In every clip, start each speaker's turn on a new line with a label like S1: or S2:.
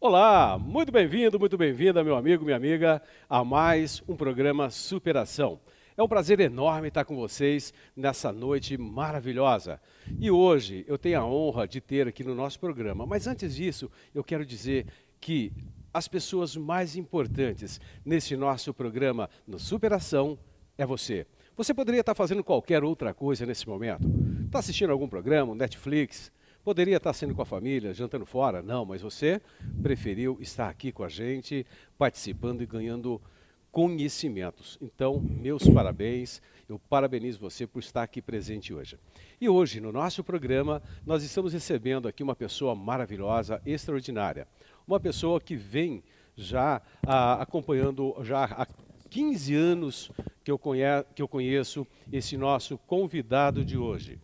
S1: Olá, muito bem-vindo, muito bem-vinda, meu amigo, minha amiga, a mais um programa Superação. É um prazer enorme estar com vocês nessa noite maravilhosa. E hoje eu tenho a honra de ter aqui no nosso programa. Mas antes disso, eu quero dizer que as pessoas mais importantes nesse nosso programa no Superação é você. Você poderia estar fazendo qualquer outra coisa nesse momento. Está assistindo algum programa, Netflix, Poderia estar sendo com a família, jantando fora? Não, mas você preferiu estar aqui com a gente, participando e ganhando conhecimentos. Então, meus parabéns, eu parabenizo você por estar aqui presente hoje. E hoje, no nosso programa, nós estamos recebendo aqui uma pessoa maravilhosa, extraordinária. Uma pessoa que vem já ah, acompanhando já há 15 anos que eu, que eu conheço esse nosso convidado de hoje.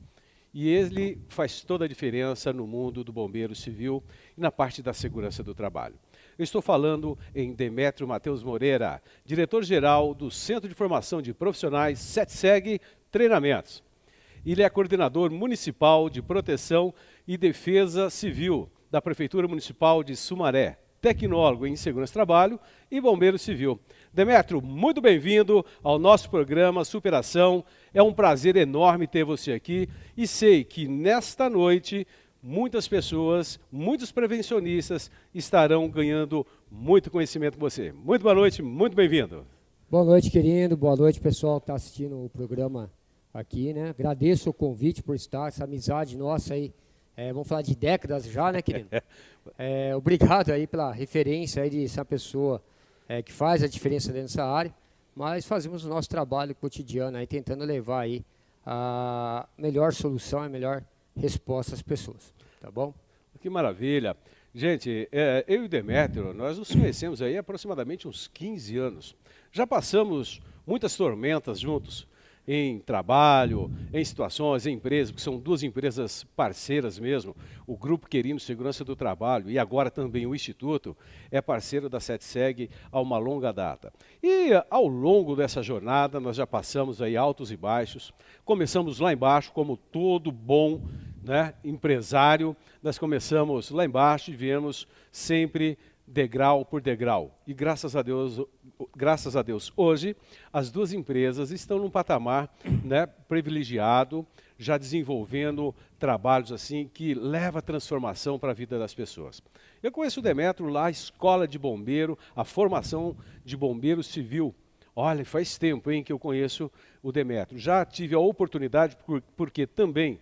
S1: E ele faz toda a diferença no mundo do bombeiro civil e na parte da segurança do trabalho. Eu estou falando em Demétrio Matheus Moreira, diretor-geral do Centro de Formação de Profissionais SETSEG Treinamentos. Ele é coordenador municipal de proteção e defesa civil da Prefeitura Municipal de Sumaré, tecnólogo em segurança do trabalho e bombeiro civil. Demetrio, muito bem-vindo ao nosso programa Superação. É um prazer enorme ter você aqui e sei que nesta noite muitas pessoas, muitos prevencionistas estarão ganhando muito conhecimento com você. Muito boa noite, muito bem-vindo.
S2: Boa noite, querido. Boa noite, pessoal que está assistindo o programa aqui, né? Agradeço o convite por estar, essa amizade nossa aí. É, vamos falar de décadas já, né, querido? É, obrigado aí pela referência aí de essa pessoa é, que faz a diferença dentro dessa área, mas fazemos o nosso trabalho cotidiano aí, tentando levar aí a melhor solução, a melhor resposta às pessoas, tá bom?
S1: Que maravilha. Gente, é, eu e o Demétrio, nós nos conhecemos aí aproximadamente uns 15 anos. Já passamos muitas tormentas juntos, em trabalho, em situações, em empresas, que são duas empresas parceiras mesmo, o Grupo Querino Segurança do Trabalho e agora também o Instituto, é parceiro da SETSEG há uma longa data. E ao longo dessa jornada nós já passamos aí altos e baixos, começamos lá embaixo como todo bom né, empresário, nós começamos lá embaixo e viemos sempre degrau por degrau. E graças a Deus, graças a Deus, hoje as duas empresas estão num patamar né, privilegiado, já desenvolvendo trabalhos assim que leva transformação para a vida das pessoas. Eu conheço o Demetro lá, a escola de bombeiro, a formação de bombeiro civil. Olha, faz tempo hein, que eu conheço o Demetro. Já tive a oportunidade, porque também,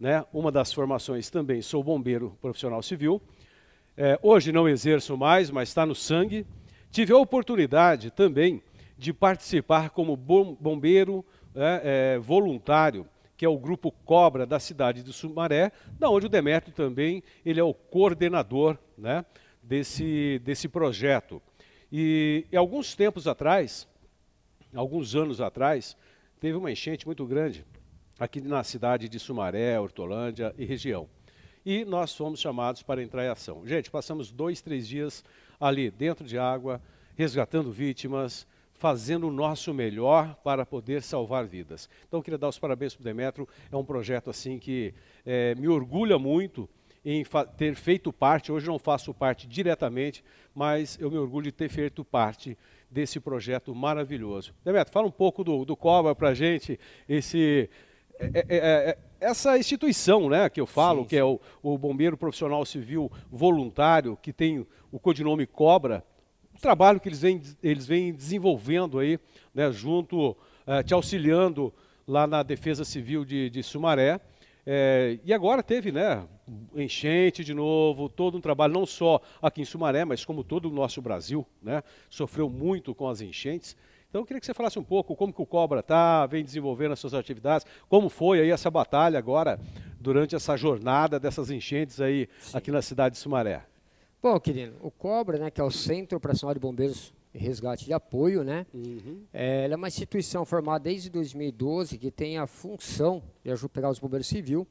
S1: né, uma das formações também, sou bombeiro profissional civil, é, hoje não exerço mais, mas está no sangue. Tive a oportunidade também de participar como bombeiro é, é, voluntário, que é o grupo Cobra da cidade de Sumaré, da onde o Demetrio também ele é o coordenador né, desse, desse projeto. E, e alguns tempos atrás, alguns anos atrás, teve uma enchente muito grande aqui na cidade de Sumaré, Hortolândia e região e nós fomos chamados para entrar em ação. Gente, passamos dois, três dias ali dentro de água, resgatando vítimas, fazendo o nosso melhor para poder salvar vidas. Então, queria dar os parabéns para o Demetro, é um projeto assim que é, me orgulha muito em ter feito parte, hoje não faço parte diretamente, mas eu me orgulho de ter feito parte desse projeto maravilhoso. Demetro, fala um pouco do, do Cobra para a gente, esse é é, é, é, essa instituição né, que eu falo, sim, que é o, o, Bombeiro Profissional Civil Voluntário, que tem o codinome Cobra, o trabalho que eles vêm, eles vêm desenvolvendo aí, né, junto, eh, te auxiliando lá na Defesa Civil de, de Sumaré. É, e agora teve, né, enchente de novo, todo um trabalho, não só aqui em Sumaré, mas como todo o nosso Brasil, né, sofreu muito com as enchentes. Então eu queria que você falasse um pouco como que o Cobra está, vem desenvolvendo as suas atividades, como foi aí essa batalha agora durante essa jornada dessas enchentes aí Sim. aqui na cidade de Sumaré.
S2: Bom, querido, o Cobra, né, que é o Centro Operacional de Bombeiros e Resgate de Apoio, né,
S1: uhum.
S2: é, ela é uma instituição formada desde 2012 que tem a função de ajudar os bombeiros civil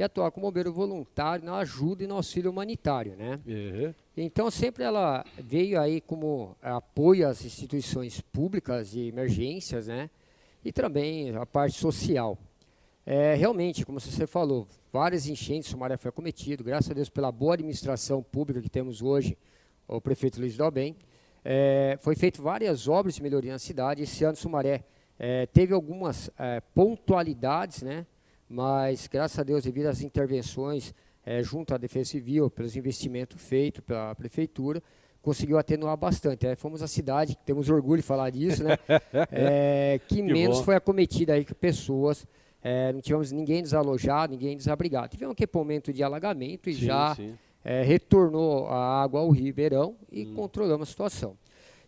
S2: e atuar como bombeiro voluntário na ajuda e no auxílio humanitário, né?
S1: Uhum.
S2: Então sempre ela veio aí como apoio às instituições públicas de emergências, né? E também a parte social. É, realmente, como você falou, várias enchentes, Sumaré foi acometido, graças a Deus pela boa administração pública que temos hoje o prefeito Luiz Dalben. É, foi feito várias obras de melhoria na cidade. Esse ano Sumaré é, teve algumas é, pontualidades, né? Mas graças a Deus, devido às intervenções é, junto à Defesa Civil, pelos investimentos feitos pela Prefeitura, conseguiu atenuar bastante. É, fomos a cidade, temos orgulho de falar disso, né? É, que, que, menos bom. foi acometida aí com pessoas. É, não tivemos ninguém desalojado, ninguém desabrigado. Tivemos um equipamento de alagamento e sim, já sim. É, retornou a água ao Ribeirão e hum. controlamos a situação.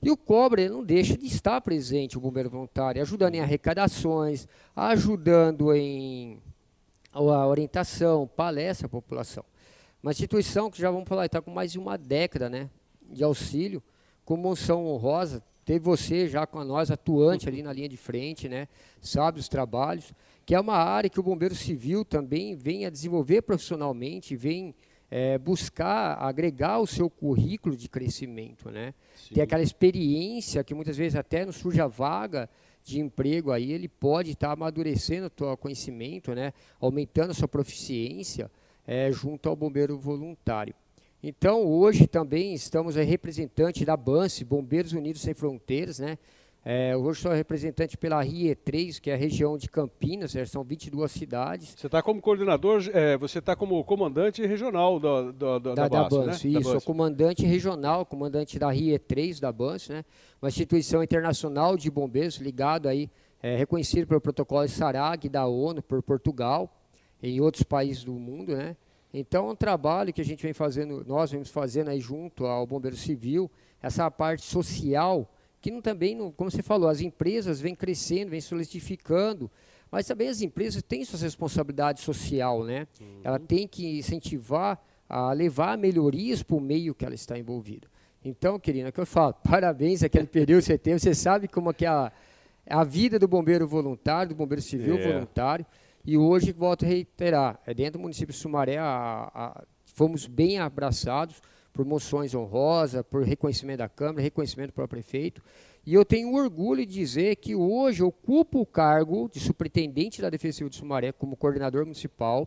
S2: E o COBRA não deixa de estar presente, o bombeiro voluntário, ajudando em arrecadações, ajudando em a orientação, palestra à população. Uma instituição que já vamos falar, está com mais de uma década né, de auxílio, com moção honrosa, teve você já com nós atuante ali na linha de frente, né, sabe os trabalhos, que é uma área que o bombeiro civil também vem a desenvolver profissionalmente, vem é, buscar agregar o seu currículo de crescimento, né? Ter aquela experiência que muitas vezes até não surge a vaga de emprego aí, ele pode estar tá amadurecendo o seu conhecimento, né? aumentando a sua proficiência é, junto ao bombeiro voluntário. Então, hoje também estamos representante da BANSE, Bombeiros Unidos Sem Fronteiras, né? É, hoje sou representante pela RIE3, que é a região de Campinas, né? são 22 cidades.
S1: Você está como coordenador, é, você está como comandante regional do, do, do, da, da, da BANS,
S2: né? Isso, sou comandante regional, comandante da RIE3 da BANS, né? uma instituição internacional de bombeiros ligado aí, é, reconhecido pelo protocolo SARAG da ONU, por Portugal, em outros países do mundo, né? Então, é um trabalho que a gente vem fazendo, nós vemos fazendo aí junto ao Bombeiro Civil, essa parte social, que não, também, não, como você falou, as empresas vêm crescendo, vêm solidificando, mas também as empresas têm suas responsabilidades social, né? Uhum. Ela tem que incentivar a levar melhorias para o meio que ela está envolvida. Então, querida, é que eu falo, parabéns aquele período que você teve, você sabe como é que é a, a vida do bombeiro voluntário, do bombeiro civil é. voluntário, e hoje, volto a reiterar, é dentro do município de Sumaré, a, a, fomos bem abraçados, por moções honrosas, por reconhecimento da Câmara, reconhecimento para o prefeito. E eu tenho orgulho de dizer que hoje ocupo o cargo de superintendente da Defesa Civil de Sumaré como coordenador municipal,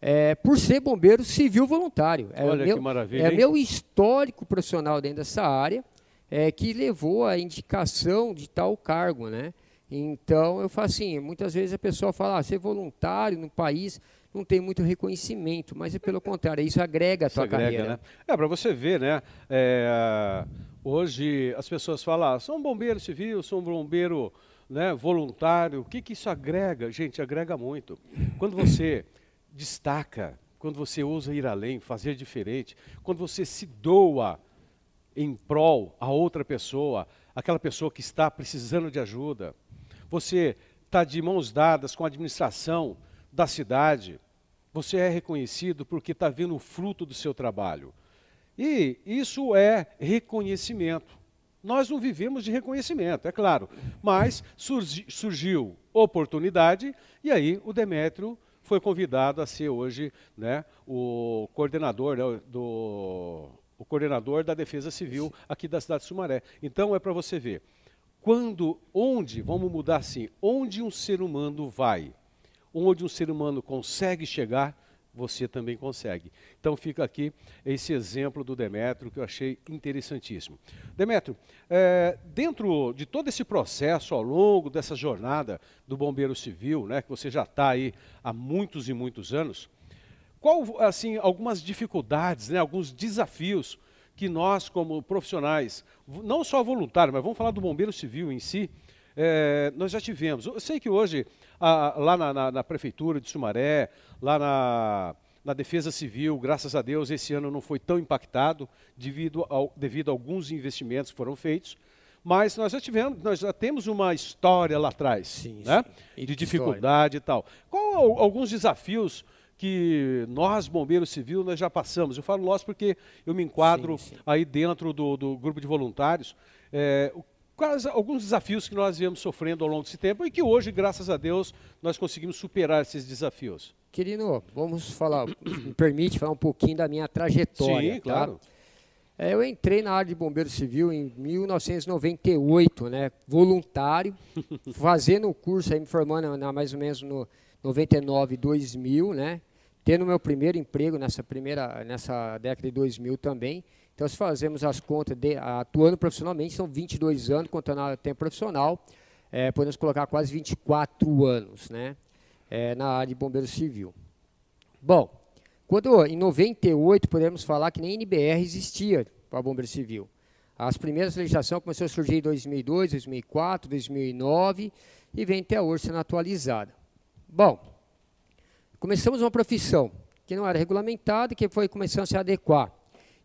S2: é, por ser bombeiro civil voluntário.
S1: É Olha
S2: meu,
S1: que maravilha.
S2: É hein? meu histórico profissional dentro dessa área é, que levou à indicação de tal cargo, né? Então, eu falo assim, muitas vezes a pessoa fala, ah, ser voluntário no país não tem muito reconhecimento, mas é pelo contrário, isso agrega a tua agrega, carreira.
S1: Né? É, para você ver, né? É, hoje as pessoas falam, ah, sou um bombeiro civil, sou um bombeiro né, voluntário, o que, que isso agrega? Gente, agrega muito. Quando você destaca, quando você ousa ir além, fazer diferente, quando você se doa em prol a outra pessoa, aquela pessoa que está precisando de ajuda, você está de mãos dadas com a administração, da cidade, você é reconhecido porque está vendo o fruto do seu trabalho. E isso é reconhecimento. Nós não vivemos de reconhecimento, é claro, mas surgi, surgiu oportunidade e aí o Demétrio foi convidado a ser hoje né, o coordenador né, do o coordenador da Defesa Civil aqui da cidade de Sumaré. Então é para você ver, quando, onde, vamos mudar assim, onde um ser humano vai, onde um ser humano consegue chegar, você também consegue. Então fica aqui esse exemplo do Demetrio que eu achei interessantíssimo. Demetrio, é, dentro de todo esse processo ao longo dessa jornada do bombeiro civil, né, que você já está aí há muitos e muitos anos, qual assim algumas dificuldades, né, alguns desafios que nós como profissionais, não só voluntários, mas vamos falar do bombeiro civil em si, é, nós já tivemos. Eu sei que hoje, a, lá na, na, na, Prefeitura de Sumaré, lá na, na, Defesa Civil, graças a Deus, esse ano não foi tão impactado devido, ao, devido a alguns investimentos que foram feitos. Mas nós já tivemos, nós já temos uma história lá atrás, sim, né? Sim. de dificuldade história. e tal. Qual alguns desafios que nós, bombeiros civis, nós já passamos? Eu falo nós porque eu me enquadro sim, aí dentro do, do, grupo de voluntários. É, quais alguns desafios que nós viemos sofrendo ao longo desse tempo e que hoje, graças a Deus, nós conseguimos superar esses desafios.
S2: Querido, vamos falar, me permite falar um pouquinho da minha trajetória.
S1: Sim, tá? claro.
S2: É, eu entrei na área de bombeiro civil em 1998, né, voluntário, fazendo o curso aí, me formando na, mais ou menos no 99, 2000, né, tendo meu primeiro emprego nessa primeira, nessa década de 2000 também, Então, se fazemos as contas de, atuando profissionalmente, são 22 anos, contando o tempo profissional, é, podemos colocar quase 24 anos né, é, na área de bombeiro civil. Bom, quando em 98 podemos falar que nem NBR existia para bombeiro civil. As primeiras legislações começaram a surgir em 2002, 2004, 2009 e vem até hoje sendo atualizada. Bom, começamos uma profissão que não era regulamentada e que foi começando a se adequar.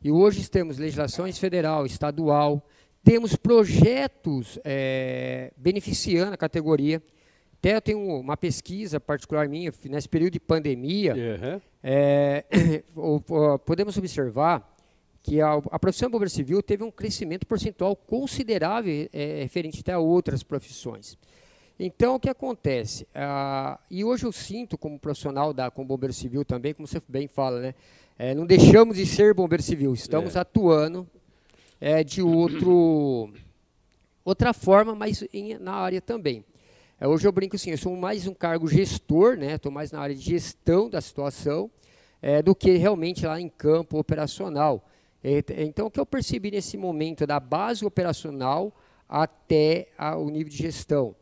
S2: E hoje temos legislações federal, estadual, temos projetos é, beneficiando a categoria. Até eu tenho uma pesquisa particular minha, nesse período de pandemia, uhum. é, podemos observar que a, a profissão bombeiro civil teve um crescimento percentual considerável é, referente até a outras profissões. Então, o que acontece? Ah, e hoje eu sinto, como profissional da, com bombeiro civil também, como você bem fala, né? É, não deixamos de ser bombeiro civil, estamos é. atuando é, de outro, outra forma, mas em, na área também. É, hoje eu brinco assim, eu sou mais um cargo gestor, né? Estou mais na área de gestão da situação é, do que realmente lá em campo operacional. É, então, o que eu percebi nesse momento da base operacional até a, o nível de gestão?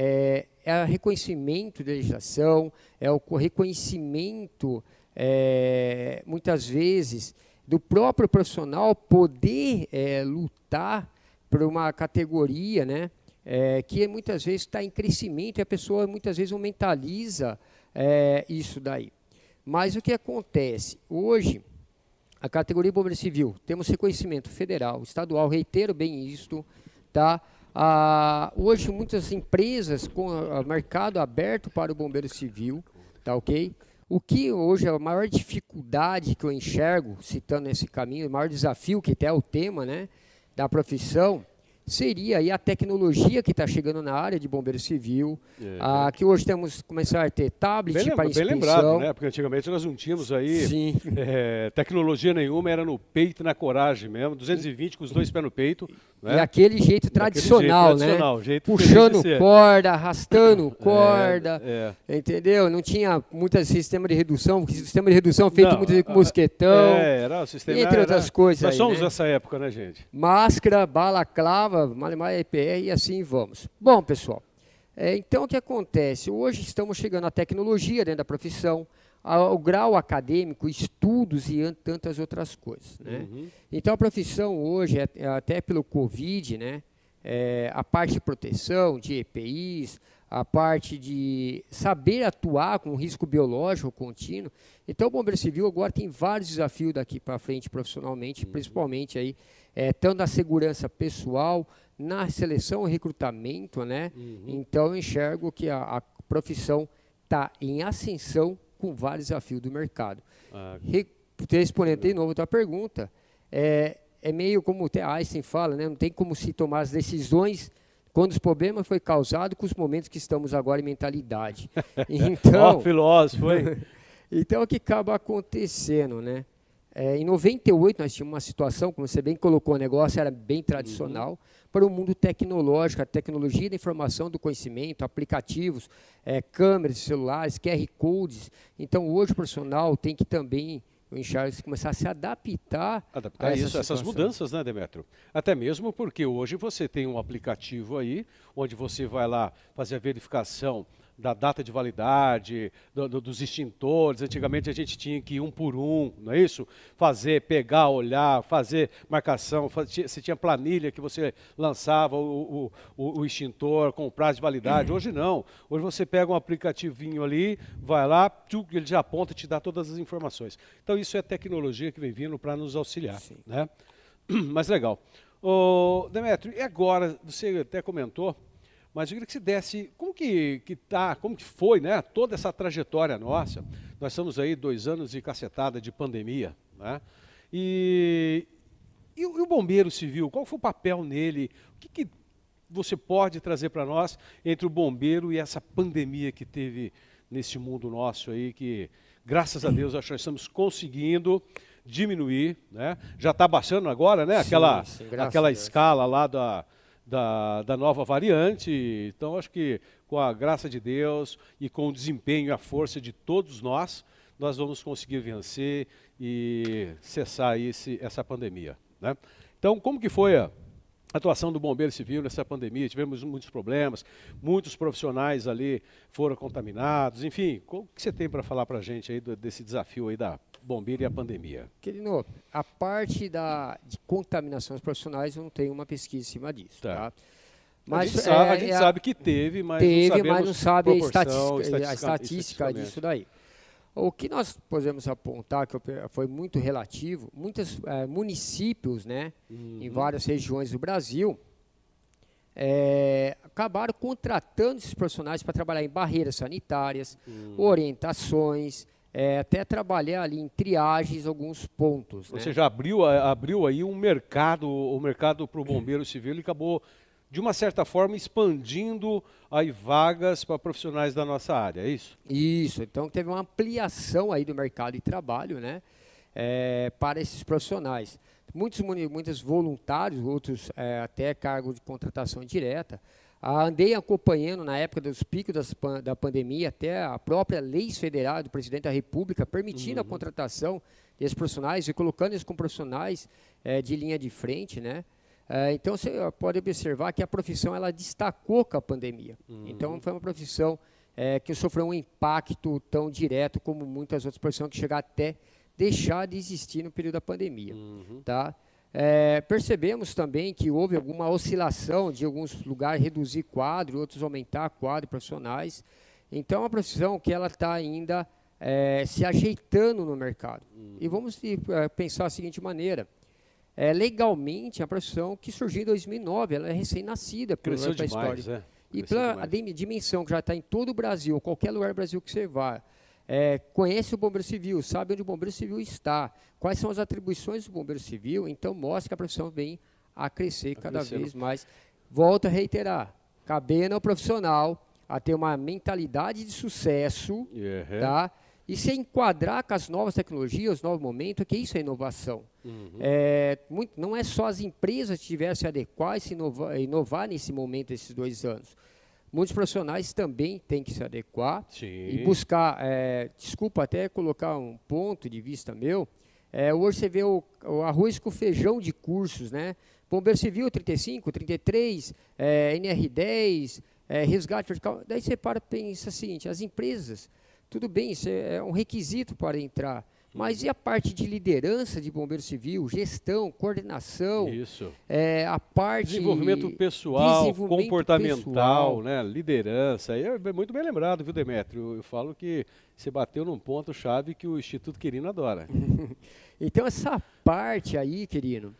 S2: é, é o reconhecimento da legislação, é o reconhecimento, é, muitas vezes, do próprio profissional poder é, lutar por uma categoria, né, é, que muitas vezes está em crescimento e a pessoa muitas vezes não mentaliza é, isso daí. Mas o que acontece? Hoje, a categoria bombeiro civil, temos reconhecimento federal, estadual, reitero bem isto, tá? Ah, hoje, muitas empresas com mercado aberto para o bombeiro civil, tá ok? O que hoje é a maior dificuldade que eu enxergo, citando esse caminho, o maior desafio que até é o tema né, da profissão, seria aí a tecnologia que está chegando na área de bombeiro civil, é, ah, que hoje temos começar a ter tablet bem, para inspeção. Bem lembrado,
S1: né? Porque antigamente nós não tínhamos aí é, tecnologia nenhuma, era no peito, na coragem mesmo, 220 com os dois pés no peito.
S2: Né? E aquele jeito tradicional, jeito tradicional né? Jeito Puxando corda, arrastando é, corda, é, entendeu? Não tinha muito sistema de redução, porque sistema de redução feito muito com mosquetão,
S1: é, era o sistema,
S2: entre
S1: era,
S2: outras coisas.
S1: Nós
S2: aí,
S1: somos
S2: né?
S1: dessa época, né, gente?
S2: Máscara, balaclava, malemar EPR e assim vamos. Bom, pessoal, é, então o que acontece? Hoje estamos chegando à tecnologia dentro da profissão, ao grau acadêmico, estudos e tantas outras coisas. Né? Uhum. Então a profissão hoje, é, é até pelo Covid, né, é, a parte de proteção, de EPIs, a parte de saber atuar com risco biológico contínuo. Então o bombeiro civil agora tem vários desafios daqui para frente profissionalmente, uhum. principalmente aí, é, tanto na segurança pessoal, na seleção e recrutamento, né? Uhum. Então eu enxergo que a, a profissão está em ascensão com vários desafios do mercado. Ah, Re, respondendo de novo a tua pergunta, é, é meio como o Einstein fala, né? não tem como se tomar as decisões quando os problemas foi causado com os momentos que estamos agora em mentalidade.
S1: Então, oh, filósofo, hein?
S2: então, o que acaba acontecendo, né? É, em 98 nós tínhamos uma situação, como você bem colocou, o negócio era bem tradicional. Uhum para o mundo tecnológico, a tecnologia da informação, do conhecimento, aplicativos, é, câmeras, celulares, QR codes. Então, hoje o profissional tem que também o enxergue começar a se adaptar,
S1: adaptar a essa isso, essas mudanças, né, Demetrio? Até mesmo porque hoje você tem um aplicativo aí, onde você vai lá fazer a verificação da data de validade, do, do, dos extintores. Antigamente a gente tinha que ir um por um, não é isso? Fazer, pegar, olhar, fazer marcação. você tinha planilha que você lançava o, o, o, extintor com prazo de validade. Hoje não. Hoje você pega um aplicativinho ali, vai lá, ele já aponta e te dá todas as informações. Então isso é tecnologia que vem vindo para nos auxiliar. Sim. Né? Mas legal. Ô, Demetrio, e agora, você até comentou mas eu queria que se desse, como que, que tá, como que foi, né, toda essa trajetória nossa. Nós estamos aí dois anos e cacetada de pandemia, né? E, e, e o bombeiro civil, qual foi o papel nele? O que, que você pode trazer para nós entre o bombeiro e essa pandemia que teve nesse mundo nosso aí, que graças a Deus acho que nós estamos conseguindo diminuir, né? Já está baixando agora, né? Aquela, sim, sim, aquela escala lá da da, da nova variante. Então, acho que com a graça de Deus e com o desempenho e a força de todos nós, nós vamos conseguir vencer e cessar esse, essa pandemia. Né? Então, como que foi a atuação do Bombeiro Civil nessa pandemia? Tivemos muitos problemas, muitos profissionais ali foram contaminados, enfim, o que você tem para falar para a gente aí desse desafio aí da bombeiro e a pandemia?
S2: Querido, a parte da, de contaminação dos profissionais, eu não tenho uma pesquisa em cima disso, tá? tá?
S1: Mas, a gente, sabe, é, a gente é, sabe, que teve, mas
S2: teve,
S1: não
S2: mas não sabe a estatística, a estatística disso daí. O que nós podemos apontar, que foi muito relativo, muitos é, municípios né, uhum. em várias regiões do Brasil é, acabaram contratando esses profissionais para trabalhar em barreiras sanitárias, uhum. orientações, é, até trabalhar ali em triagens alguns pontos.
S1: Ou
S2: né?
S1: seja, abriu, abriu aí um mercado, o mercado para o bombeiro civil e acabou de uma certa forma, expandindo aí vagas para profissionais da nossa área, é isso?
S2: Isso, então teve uma ampliação aí do mercado de trabalho, né, é, para esses profissionais. Muitos, muitos voluntários, outros é, até cargo de contratação direta. Ah, andei acompanhando na época dos picos das, da pandemia, até a própria lei federal do presidente da República permitindo uhum. a contratação desses profissionais e colocando eles como profissionais é, de linha de frente, né? É, então você pode observar que a profissão ela destacou com a pandemia. Uhum. Então foi uma profissão é, que sofreu um impacto tão direto como muitas outras profissões que chegaram até deixar de existir no período da pandemia. Uhum. Tá? É, percebemos também que houve alguma oscilação de alguns lugares reduzir quadro, outros aumentar quadro profissionais. Então, é uma profissão que ela está ainda é, se ajeitando no mercado. Uhum. E vamos é, pensar da seguinte maneira: é, legalmente a profissão que surgiu em 2009, ela é recém-nascida
S1: pela história. É.
S2: E pela dimensão que já está em todo o Brasil, qualquer lugar do Brasil que você vá, é, conhece o bombeiro civil, sabe onde o bombeiro civil está, quais são as atribuições do bombeiro civil, então mostra que a profissão vem a crescer a cada vez mais. Volto a reiterar, cabendo ao profissional a ter uma mentalidade de sucesso, uhum. tá? E se enquadrar com as novas tecnologias, os novos momentos, que isso é inovação. Uhum. É, muito, não é só as empresas que tiveram se adequar e se inovar, inovar nesse momento, esses dois anos. Muitos profissionais também têm que se adequar Sim. e buscar, é, desculpa até colocar um ponto de vista meu, é, hoje você vê o, o, arroz com feijão de cursos, né? Bombeiro Civil 35, 33, é, NR10, é, resgate vertical. Daí você para e pensa o seguinte, as empresas tudo bem, isso é, é um requisito para entrar. Mas e a parte de liderança de bombeiro civil, gestão, coordenação?
S1: Isso.
S2: É, a parte.
S1: Desenvolvimento pessoal, desenvolvimento comportamental, pessoal. Né, liderança. Aí é muito bem lembrado, viu, Demetrio? Eu falo que você bateu num ponto-chave que o Instituto Quirino adora.
S2: então, essa parte aí, querido,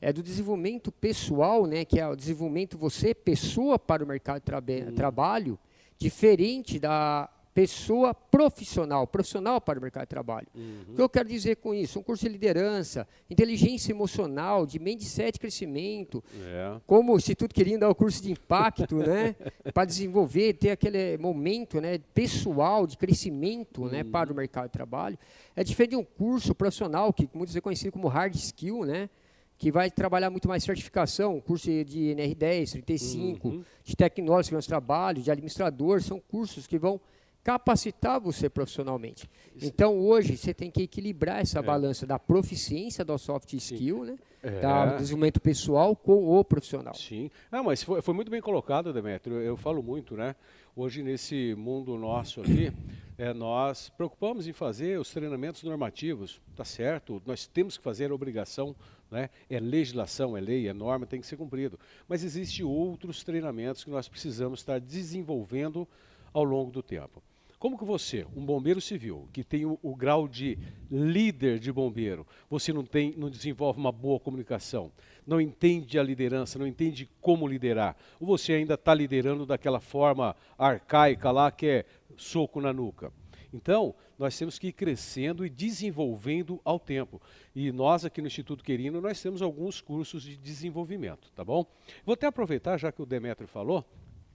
S2: é do desenvolvimento pessoal, né, que é o desenvolvimento você, pessoa, para o mercado de tra hum. trabalho, diferente da pessoa profissional, profissional para o mercado de trabalho. Uhum. O que eu quero dizer com isso? Um curso de liderança, inteligência emocional, de mindset de crescimento, é. como o Instituto queria dar o curso de impacto, né, para desenvolver, ter aquele momento, né, pessoal de crescimento, né, uhum. né, para o mercado de trabalho. É diferente de um curso profissional que muitos é conhecido como hard skill, né, que vai trabalhar muito mais certificação, curso de NR10, 35, uhum. de tecnólogo de segurança trabalho, de administrador, são cursos que vão capacitar você profissionalmente. Isso. Então, hoje, você tem que equilibrar essa é. balança da proficiência do soft skill, né? É. do desenvolvimento pessoal com o profissional.
S1: Sim. Ah, mas foi, foi muito bem colocado, Demetrio. Eu, eu, falo muito, né? Hoje, nesse mundo nosso aqui, é, nós preocupamos em fazer os treinamentos normativos, tá certo? Nós temos que fazer a obrigação, né? É legislação, é lei, é norma, tem que ser cumprido. Mas existem outros treinamentos que nós precisamos estar desenvolvendo ao longo do tempo. Como que você, um bombeiro civil, que tem o, o, grau de líder de bombeiro, você não tem, não desenvolve uma boa comunicação, não entende a liderança, não entende como liderar, ou você ainda está liderando daquela forma arcaica lá que é soco na nuca? Então, nós temos que ir crescendo e desenvolvendo ao tempo. E nós aqui no Instituto Querino, nós temos alguns cursos de desenvolvimento, tá bom? Vou até aproveitar, já que o Demetrio falou,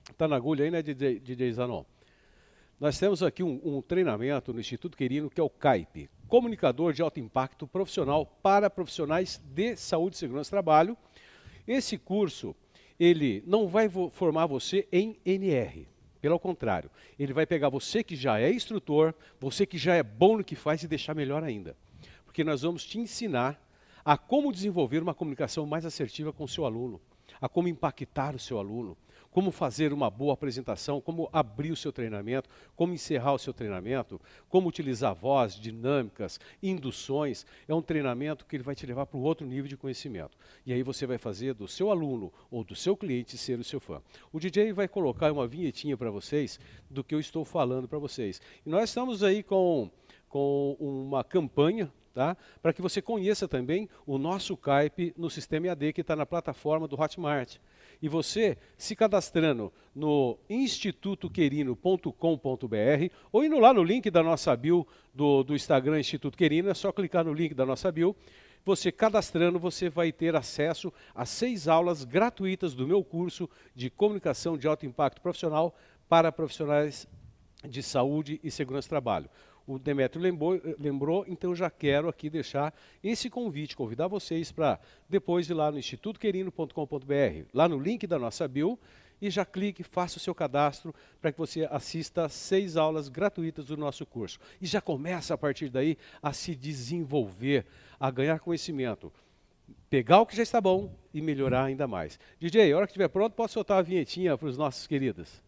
S1: está na agulha aí, né, DJ, DJ Zanon? Nós temos aqui um, um, treinamento no Instituto Querino, que é o CAIP, Comunicador de Alto Impacto Profissional para Profissionais de Saúde e Segurança do Trabalho. Esse curso, ele não vai formar você em NR, pelo contrário, ele vai pegar você que já é instrutor, você que já é bom no que faz e deixar melhor ainda. Porque nós vamos te ensinar a como desenvolver uma comunicação mais assertiva com o seu aluno, a como impactar o seu aluno, como fazer uma boa apresentação, como abrir o seu treinamento, como encerrar o seu treinamento, como utilizar voz, dinâmicas, induções. É um treinamento que ele vai te levar para um outro nível de conhecimento. E aí você vai fazer do seu aluno ou do seu cliente ser o seu fã. O DJ vai colocar uma vinhetinha para vocês do que eu estou falando para vocês. E nós estamos aí com, com uma campanha Tá? para que você conheça também o nosso Skype no sistema EAD que está na plataforma do Hotmart. E você, se cadastrando no institutoquerino.com.br ou indo lá no link da nossa bio do, do Instagram Instituto Querino, é só clicar no link da nossa bio. Você cadastrando, você vai ter acesso a seis aulas gratuitas do meu curso de comunicação de alto impacto profissional para profissionais de saúde e segurança do trabalho o Demetrio lembrou, lembrou, então já quero aqui deixar esse convite, convidar vocês para depois ir lá no institutoquerino.com.br, lá no link da nossa bio, e já clique, faça o seu cadastro para que você assista seis aulas gratuitas do nosso curso. E já começa a partir daí a se desenvolver, a ganhar conhecimento. Pegar o que já está bom e melhorar ainda mais. DJ, a hora que estiver pronto, pode soltar a vinhetinha para os nossos queridos.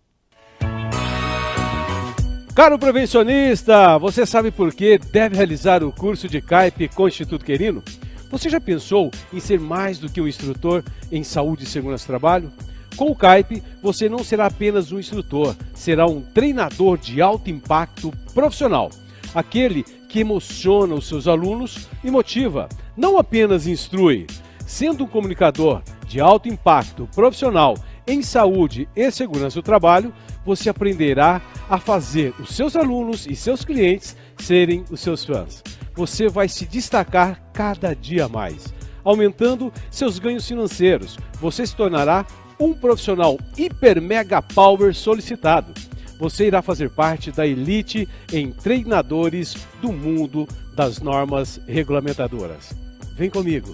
S1: Caro prevencionista, você sabe por que deve realizar o curso de CAIP com o Instituto Querino? Você já pensou em ser mais do que um instrutor em saúde e segurança do trabalho? Com o CAIP, você não será apenas um instrutor, será um treinador de alto impacto profissional. Aquele que emociona os seus alunos e motiva, não apenas instrui. Sendo um comunicador de alto impacto profissional em saúde e segurança do trabalho, você aprenderá a fazer os seus alunos e seus clientes serem os seus fãs. Você vai se destacar cada dia mais, aumentando seus ganhos financeiros. Você se tornará um profissional hiper mega power solicitado. Você irá fazer parte da elite em treinadores do mundo das normas regulamentadoras. Vem comigo!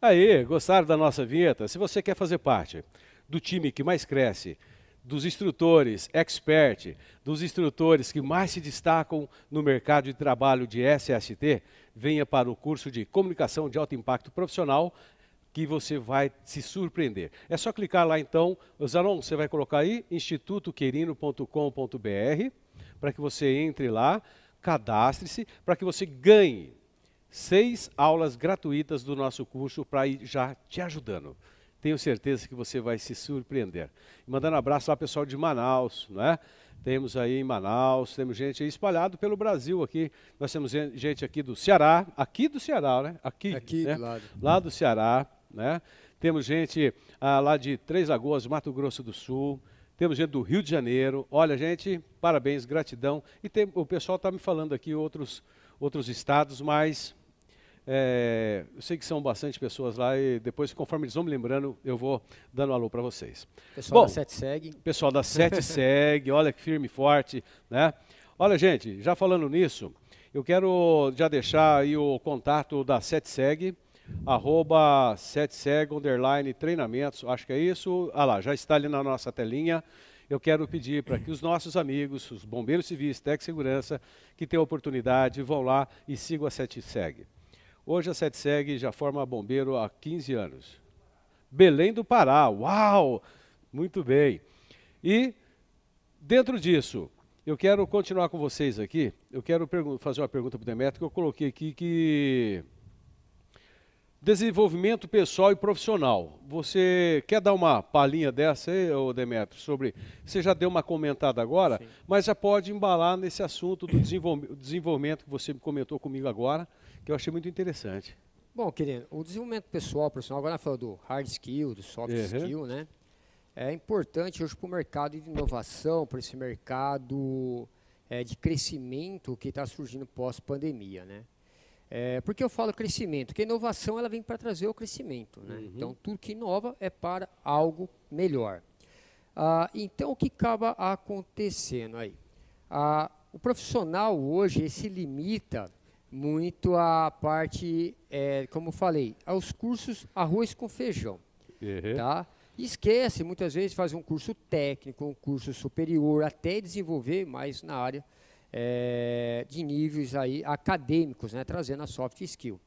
S1: Aí, gostaram da nossa vinheta? Se você quer fazer parte do time que mais cresce, dos instrutores expert, dos instrutores que mais se destacam no mercado de trabalho de SST, venha para o curso de comunicação de alto impacto profissional que você vai se surpreender. É só clicar lá então, Zanon, você vai colocar aí institutoquerino.com.br para que você entre lá, cadastre-se, para que você ganhe seis aulas gratuitas do nosso curso para ir já te ajudando. Tenho certeza que você vai se surpreender. Mandando um abraço lá pessoal de Manaus, não é? Temos aí em Manaus, temos gente aí espalhado pelo Brasil aqui. Nós temos gente aqui do Ceará, aqui do Ceará, né? Aqui,
S2: aqui
S1: né?
S2: do lado.
S1: Lá do Ceará, né? Temos gente ah, lá de Três Lagoas, Mato Grosso do Sul. Temos gente do Rio de Janeiro. Olha, gente, parabéns, gratidão. E tem, o pessoal está me falando aqui outros, outros estados, mas é, eu sei que são bastante pessoas lá e depois, conforme eles vão me lembrando, eu vou dando um alô para vocês.
S2: Pessoal Bom, da Sete Segue.
S1: Pessoal da Sete Segue, olha que firme e forte, né? Olha, gente, já falando nisso, eu quero já deixar aí o contato da Sete Segue, arroba Seg, underline, treinamentos, acho que é isso. Ah lá, já está ali na nossa telinha. Eu quero pedir para que os nossos amigos, os bombeiros civis, Tec Segurança, que têm a oportunidade, vão lá e sigam a Sete Segue. Hoje a SETSEG já forma bombeiro há 15 anos. Belém do Pará, uau! Muito bem. E dentro disso, eu quero continuar com vocês aqui. Eu quero fazer uma pergunta para o Demetrio que eu coloquei aqui que desenvolvimento pessoal e profissional. Você quer dar uma palhinha dessa aí, Demetrio, sobre... Você já deu uma comentada agora, Sim. mas já pode embalar nesse assunto do desenvolvimento que você comentou comigo agora, que eu achei muito interessante.
S2: Bom, querido, o desenvolvimento pessoal, profissional, agora falou do hard skill, do soft uhum. skill, né? É importante hoje para o mercado de inovação, para esse mercado é, de crescimento que está surgindo pós-pandemia, né? É, por que eu falo crescimento? Porque a inovação ela vem para trazer o crescimento. Né? Uhum. Então, tudo que inova é para algo melhor. Ah, então, o que acaba acontecendo aí? Ah, o profissional hoje se limita muito a parte, é, como falei, aos cursos arroz com feijão. Uhum. Tá? Esquece, muitas vezes, fazer um curso técnico, um curso superior, até desenvolver mais na área é, de níveis aí acadêmicos, né, trazendo a soft skill.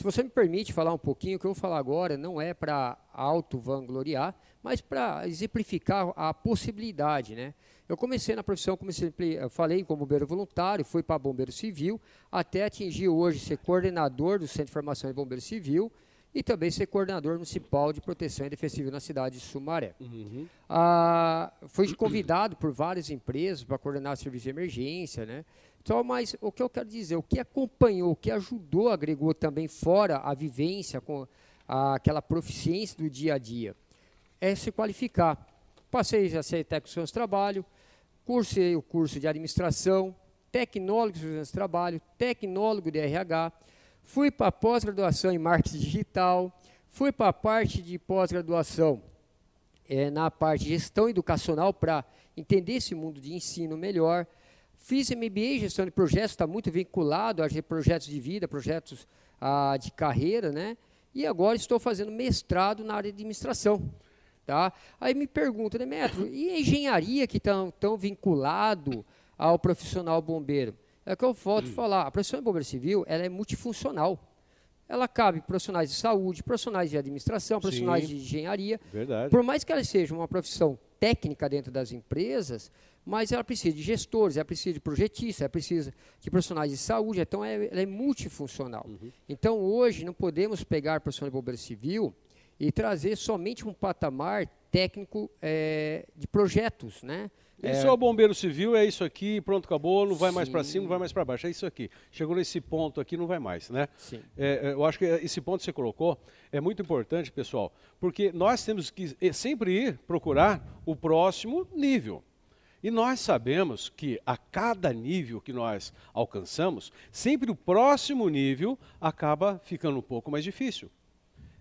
S2: Se você me permite falar um pouquinho, o que eu vou falar agora não é para auto-vangloriar, mas para exemplificar a possibilidade. Né? Eu comecei na profissão, comecei, eu falei como bombeiro voluntário, fui para bombeiro civil, até atingir hoje ser coordenador do Centro de Formação de Bombeiro Civil, e também ser coordenador municipal de proteção e defesa civil na cidade de Sumaré. Uhum. Ah, fui convidado por várias empresas para coordenar serviço de emergência, né? Então, mas o que eu quero dizer, o que acompanhou, o que ajudou, agregou também fora a vivência, com a, aquela proficiência do dia a dia, é se qualificar. Passei a ser técnico de trabalho, cursei o curso de administração, tecnólogo de segurança trabalho, tecnólogo de RH, Fui para pós-graduação em marketing digital, fui para a parte de pós-graduação é, na parte de gestão educacional para entender esse mundo de ensino melhor. Fiz MBA em gestão de projetos, está muito vinculado a projetos de vida, projetos ah, de carreira, né? E agora estou fazendo mestrado na área de administração. Tá? Aí me pergunta, né, Metro, e a engenharia que estão tão vinculado ao profissional bombeiro? É o que eu volto a falar. A profissão de bombeiro civil ela é multifuncional. Ela cabe profissionais de saúde, profissionais de administração, profissionais Sim, de engenharia.
S1: Verdade.
S2: Por mais que ela seja uma profissão técnica dentro das empresas, mas ela precisa de gestores, ela precisa de projetistas, ela precisa de profissionais de saúde, então é, ela é multifuncional. Uhum. Então hoje não podemos pegar a profissão de bombeiro civil e trazer somente um patamar técnico é, de projetos, né?
S1: Isso é... é o bombeiro civil, é isso aqui, pronto, acabou, não vai Sim. mais para cima, não vai mais para baixo, é isso aqui. Chegou nesse ponto aqui, não vai mais, né? Sim. É, é, eu acho que esse ponto que você colocou é muito importante, pessoal, porque nós temos que sempre ir procurar o próximo nível. E nós sabemos que a cada nível que nós alcançamos, sempre o próximo nível acaba ficando um pouco mais difícil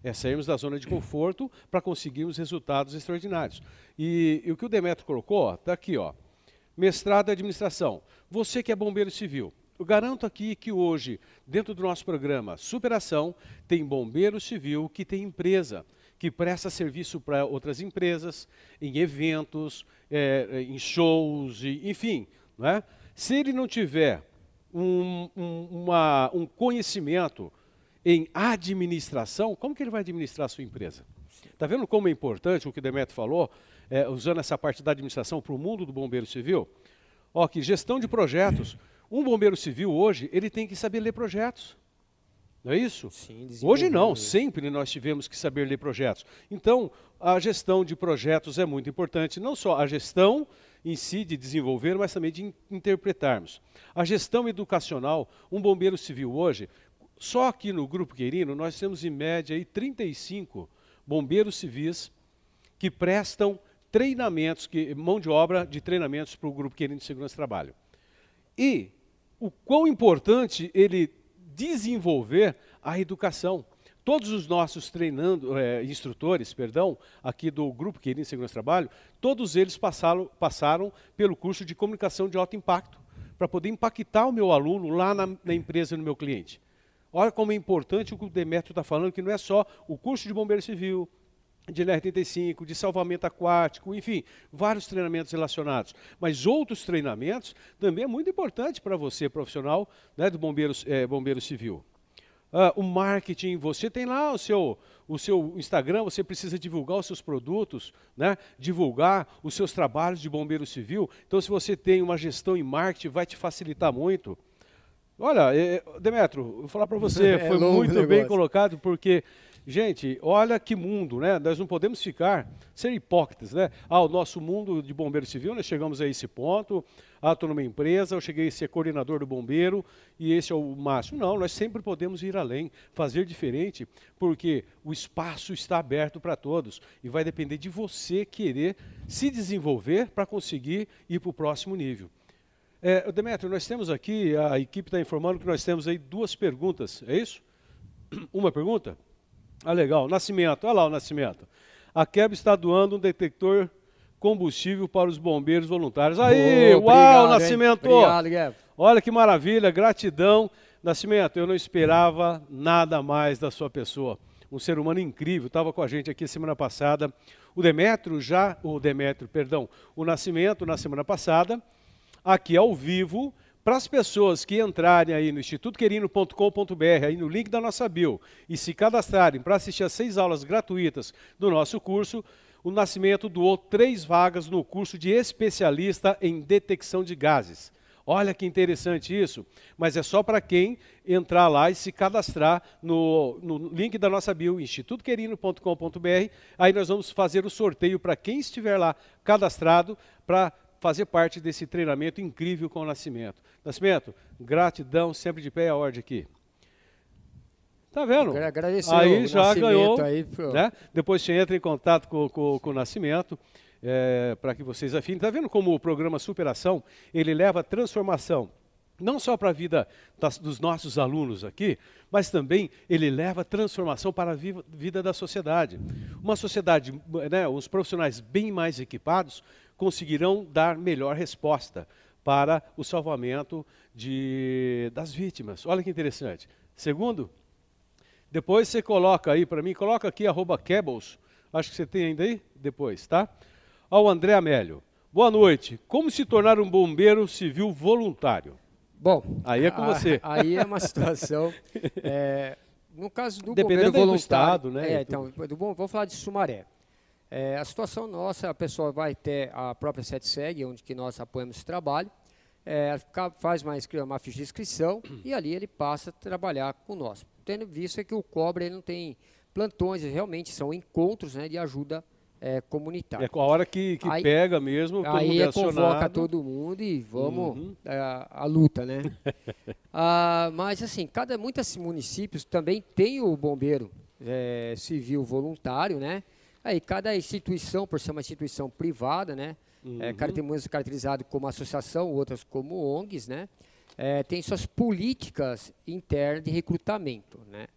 S1: é sairmos da zona de conforto para conseguirmos resultados extraordinários. E, e o que o Demetrio colocou, está aqui, ó, mestrado em administração. Você que é bombeiro civil, eu garanto aqui que hoje, dentro do nosso programa Superação, tem bombeiro civil que tem empresa, que presta serviço para outras empresas, em eventos, é, em shows, enfim. Não é? Se ele não tiver um, um, uma, um conhecimento em administração, como que ele vai administrar a sua empresa? Está vendo como é importante o que o Demetrio falou, é, usando essa parte da administração para o mundo do bombeiro civil? Ó, que gestão de projetos. Um bombeiro civil hoje, ele tem que saber ler projetos. Não é isso? Sim, Hoje não, sempre nós tivemos que saber ler projetos. Então, a gestão de projetos é muito importante, não só a gestão em si de desenvolver, mas também de interpretarmos. A gestão educacional, um bombeiro civil hoje, só aqui no Grupo Queirino, nós temos em média aí 35 bombeiros civis que prestam treinamentos, que, mão de obra de treinamentos para o Grupo Queirino de Segurança e Trabalho. E o quão importante ele desenvolver a educação. Todos os nossos treinando, é, instrutores, perdão, aqui do Grupo Queirino de Segurança Trabalho, todos eles passaram, passaram pelo curso de comunicação de alto impacto, para poder impactar o meu aluno lá na, na empresa, no meu cliente. Olha como é importante o que o Demetrio está falando, que não é só o curso de bombeiro civil, de LR35, de salvamento aquático, enfim, vários treinamentos relacionados. Mas outros treinamentos também é muito importante para você, profissional né, do bombeiro, é, bombeiro civil. Uh, o marketing, você tem lá o seu, o seu Instagram, você precisa divulgar os seus produtos, né? divulgar os seus trabalhos de bombeiro civil. Então, se você tem uma gestão em marketing, vai te facilitar muito. Olha, Demetro, vou falar para você, é foi muito bem colocado, porque, gente, olha que mundo, né? Nós não podemos ficar, ser hipócritas, né? Ah, o nosso mundo de bombeiro civil, nós chegamos a esse ponto, ah, estou numa empresa, eu cheguei a ser coordenador do bombeiro e esse é o máximo. Não, nós sempre podemos ir além, fazer diferente, porque o espaço está aberto para todos e vai depender de você querer se desenvolver para conseguir ir para o próximo nível. É, Demetrio, nós temos aqui, a equipe está informando que nós temos aí duas perguntas, é isso? Uma pergunta? Ah, legal. Nascimento, olha lá o Nascimento. A Keb está doando um detector combustível para os bombeiros voluntários. Aí, Boa, uau, obrigado, Nascimento! Obrigado. Olha que maravilha, gratidão. Nascimento, eu não esperava nada mais da sua pessoa. Um ser humano incrível, estava com a gente aqui semana passada. O Demetrio já, o Demetrio, perdão, o Nascimento na semana passada aqui ao vivo Para as pessoas que entrarem aí no institutoquerino.com.br, aí no link da nossa bio, e se cadastrarem para assistir as seis aulas gratuitas do nosso curso, o Nascimento doou três vagas no curso de especialista em detecção de gases. Olha que interessante isso, mas é só para quem entrar lá e se cadastrar no, no link da nossa bio, institutoquerino.com.br. Aí nós vamos fazer o sorteio para quem estiver lá cadastrado para fazer parte desse treinamento incrível com o Nascimento. Nascimento, gratidão, sempre de pé e a ordem aqui. Tá vendo?
S2: Agradecer
S1: aí já ganhou.
S2: Aí
S1: né? Depois você entra em contato com, com, com o Nascimento é, para que vocês afinem. Está vendo como o programa Superação ele leva transformação não só para a vida das, dos nossos alunos aqui, mas também ele leva transformação para a vida da sociedade. Uma sociedade, né, os profissionais bem mais equipados conseguirão dar melhor resposta para o salvamento de, das vítimas. Olha que interessante. Segundo, depois você coloca aí para mim, coloca aqui arroba Kebbles, acho que você tem ainda aí, depois, tá? ao André Amélio. Boa noite. Como se tornar um bombeiro civil voluntário?
S2: Bom,
S1: aí é com a, você.
S2: Aí é uma situação. é, no caso do
S1: Dependendo
S2: bombeiro voluntário,
S1: do estado, né?
S2: É, então, do, bom, vou falar de Sumaré. É, a situação nossa, a pessoa vai ter a própria SETSEG, onde que nós apoiamos esse trabalho, é, faz uma, uma ficha de inscrição e ali ele passa a trabalhar com nós. Tendo visto que o COBRA ele não tem plantões, realmente são encontros né, de ajuda é, comunitário.
S1: É a hora que, que aí, pega mesmo, todo
S2: aí
S1: mundo
S2: é convoca todo mundo e vamos uhum. a, a, luta, né? ah, mas assim, cada muitos municípios também tem o bombeiro é, civil voluntário, né? Aí cada instituição, por ser uma instituição privada, né? Uhum. É, temos caracterizado como associação, outras como ONGs, né? É, tem suas políticas internas de recrutamento, né?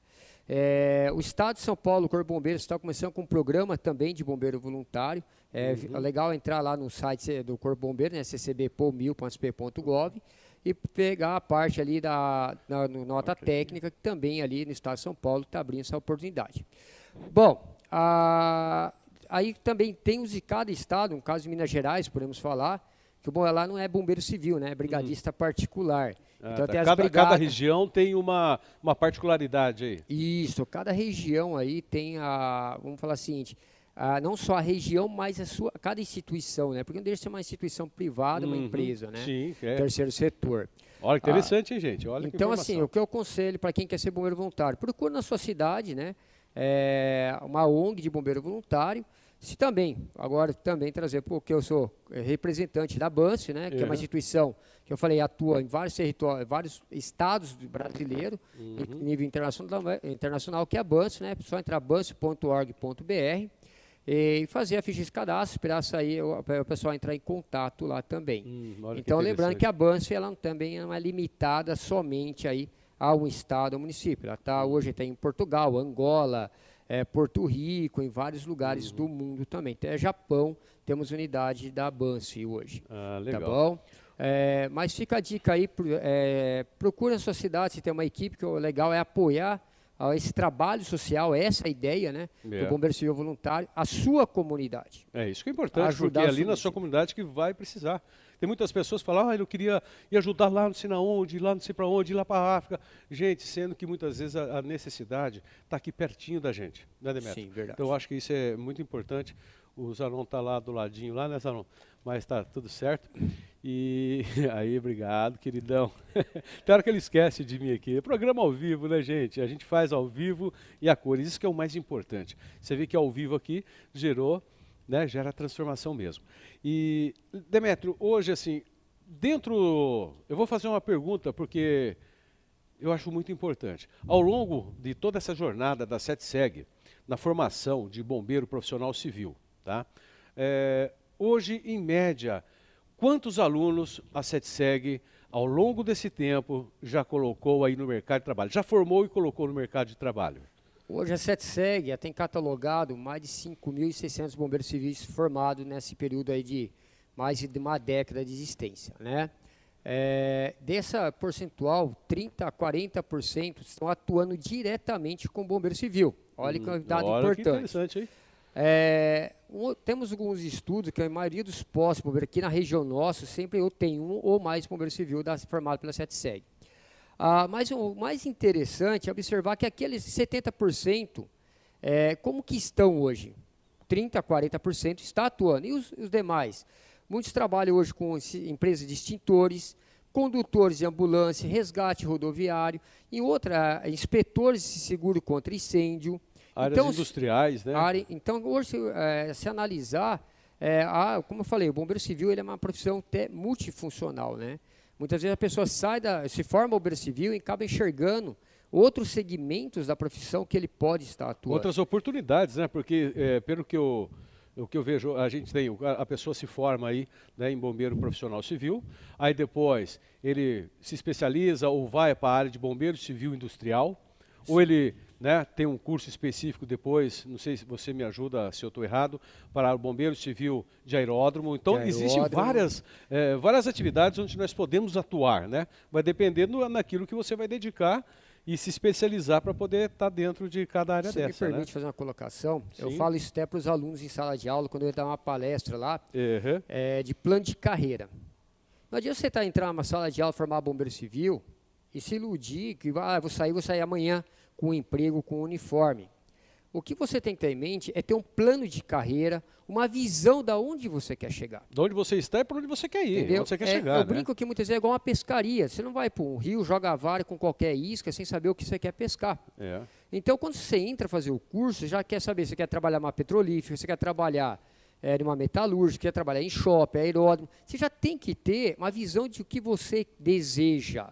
S2: É, o Estado de São Paulo, o Corpo Bombeiros, está começando com um programa também de bombeiro voluntário. É, uhum. é legal entrar lá no site do Corpo Bombeiro, né, ccbpomil.sp.gov, e pegar a parte ali da na, nota okay. técnica, que também ali no Estado de São Paulo está abrindo essa oportunidade. Bom, a, aí também tem os de cada estado, no caso de Minas Gerais, podemos falar, que bom, lá não é bombeiro civil, né? É brigadista uhum. particular.
S1: Ah, então tá. cada, cada, região tem uma, uma particularidade aí.
S2: Isso, cada região aí tem a, vamos falar o seguinte, a, não só a região, mas a sua, cada instituição, né? Porque não deixa de ser uma instituição privada, uhum. uma empresa, né?
S1: Sim, é.
S2: Terceiro setor.
S1: Olha, interessante, ah, hein, gente? Olha
S2: então, assim, o que eu aconselho para quem quer ser bombeiro voluntário, procure na sua cidade, né? É, uma ONG de bombeiro voluntário, se também, agora também trazer, porque eu sou é, representante da BANS, né, que é. é uma instituição que eu falei atua em vários territórios, vários estados brasileiros, uhum. em nível internacional, internacional, que é a BANS, né, só entrar bans.org.br e fazer a ficha de cadastro, esperar sair o, o pessoal entrar em contato lá também. Hum, então, lembrando que a BANS ela também não é limitada somente aí a um estado ou município. Ela tá, hoje está em Portugal, Angola, é, Porto Rico, em vários lugares uhum. do mundo também. Até Japão temos unidade da Bansi hoje.
S1: Ah, tá legal.
S2: Tá bom? É, mas fica a dica aí, é, procura a sua cidade, se tem uma equipe, que o legal é apoiar esse trabalho social, essa ideia né, do é. Bombeiro Civil Voluntário, a sua comunidade.
S1: É isso que é importante, porque é ali na sua comunidade que vai precisar. Tem muitas pessoas que falam, ah, eu queria ir ajudar lá não sei na onde, lá não sei para onde, ir lá para a África. Gente, sendo que muitas vezes a, a necessidade está aqui pertinho da gente, né, Demetrio?
S2: Sim, verdade.
S1: Então eu acho que isso é muito importante. O Zanon está lá do ladinho, lá, né, Zanon? Mas está tudo certo. E aí, obrigado, queridão. Tem hora que ele esquece de mim aqui. É programa ao vivo, né, gente? A gente faz ao vivo e a cores. Isso que é o mais importante. Você vê que ao vivo aqui gerou, né, gera transformação mesmo. E, Demetrio, hoje, assim, dentro. Eu vou fazer uma pergunta, porque eu acho muito importante. Ao longo de toda essa jornada da SETSEG, na formação de bombeiro profissional civil, tá? É, hoje, em média, quantos alunos a SETSEG, ao longo desse tempo, já colocou aí no mercado de trabalho? Já formou e colocou no mercado de trabalho?
S2: Hoje a SETSEG tem catalogado mais de 5.600 bombeiros civis formados nesse período aí de mais de uma década de existência. Né? É, dessa percentual, 30% a 40% estão atuando diretamente com o bombeiro civil. Olha que é um dado
S1: Olha
S2: importante.
S1: Que?
S2: É, um, temos alguns estudos que a maioria dos postos bombeiros aqui na região nossa sempre eu tenho um ou mais bombeiro civil da, formado pela SETSEG. Ah, mas o mais interessante é observar que aqueles 70%, é, como que estão hoje? 30%, 40% está atuando. E os, os demais? Muitos trabalham hoje com empresas de extintores, condutores de ambulância, resgate rodoviário, e outra, inspetores de seguro contra incêndio.
S1: Áreas então, industriais, né?
S2: Área, então, hoje, se, é, se analisar, é, a, como eu falei, o bombeiro civil ele é uma profissão até multifuncional, né? Muitas vezes a pessoa sai da, se forma bombeiro civil e acaba enxergando outros segmentos da profissão que ele pode estar atuando.
S1: Outras oportunidades, né? Porque, é, pelo que eu o que eu vejo, a gente tem, a pessoa se forma aí né, em bombeiro profissional civil, aí depois ele se especializa ou vai para a área de bombeiro civil industrial, ou ele né, tem um curso específico depois, não sei se você me ajuda se eu estou errado, para o bombeiro civil de aeródromo. Então, de existem várias, é, várias atividades onde nós podemos atuar, né? Vai dependendo naquilo que você vai dedicar e se especializar para poder estar tá dentro de cada área
S2: Você
S1: dessa.
S2: me permite
S1: né?
S2: fazer uma colocação? Sim. Eu falo isso até para os alunos em sala de aula, quando eu dar uma palestra lá, uhum. é, de plano de carreira. Não adianta você tá, entrar numa sala de aula, formar bombeiro civil e se iludir que ah, vou sair, vou sair amanhã com um emprego, com um uniforme. O que você tem que ter em mente é ter um plano de carreira, uma visão da onde você quer chegar.
S1: De onde você está e para onde você quer ir, Entendeu? onde você quer
S2: é,
S1: chegar.
S2: Eu
S1: né?
S2: brinco que muitas vezes é igual uma pescaria. Você não vai para um rio, joga a vara com qualquer isca sem saber o que você quer pescar. É. Então, quando você entra fazer o curso, já quer saber se quer trabalhar uma petrolífera, você quer trabalhar é, numa metalúrgica, quer trabalhar em shopping, aeródromo. Você já tem que ter uma visão de o que você deseja,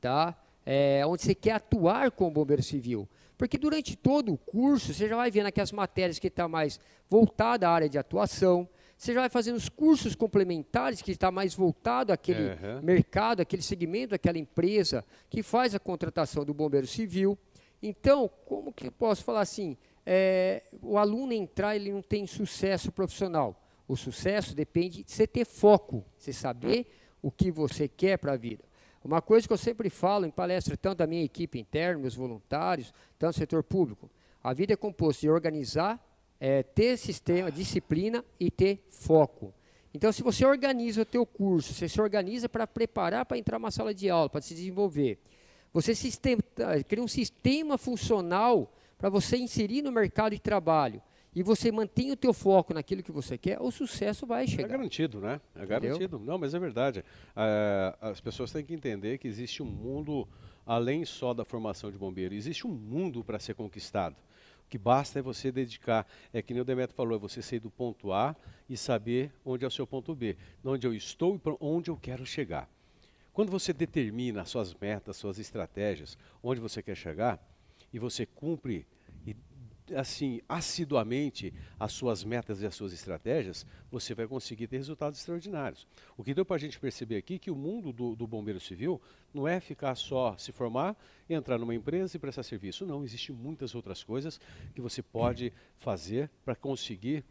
S2: tá? É, onde você quer atuar como bombeiro civil. Porque durante todo o curso, você já vai vendo aquelas matérias que estão tá mais voltada à área de atuação, você já vai fazendo os cursos complementares que está mais voltado àquele uhum. mercado, àquele segmento, àquela empresa que faz a contratação do bombeiro civil. Então, como que eu posso falar assim? É, o aluno entrar, ele não tem sucesso profissional. O sucesso depende de você ter foco, você saber o que você quer para a vida. Uma coisa que eu sempre falo em palestra, tanto da minha equipe interna, meus voluntários, tanto do setor público, a vida é composta de organizar, é, ter sistema, disciplina e ter foco. Então, se você organiza o teu curso, você se organiza para preparar para entrar numa sala de aula, para se desenvolver, você sistema, cria um sistema funcional para você inserir no mercado de trabalho e você mantém o teu foco naquilo que você quer, o sucesso vai chegar.
S1: É garantido, né? É garantido. Entendeu? Não, mas é verdade. É, as pessoas têm que entender que existe um mundo além só da formação de bombeiro. Existe um mundo para ser conquistado. O que basta é você dedicar, é que nem o Demetrio falou, é você sair do ponto A e saber onde é o seu ponto B, onde eu estou e para onde eu quero chegar. Quando você determina as suas metas, suas estratégias, onde você quer chegar, e você cumpre assim assiduamente as suas metas e as suas estratégias, você vai conseguir ter resultados extraordinários. O que deu para a gente perceber aqui é que o mundo do, do, bombeiro civil não é ficar só se formar, entrar numa empresa e prestar serviço. Não, existem muitas outras coisas que você pode fazer para conseguir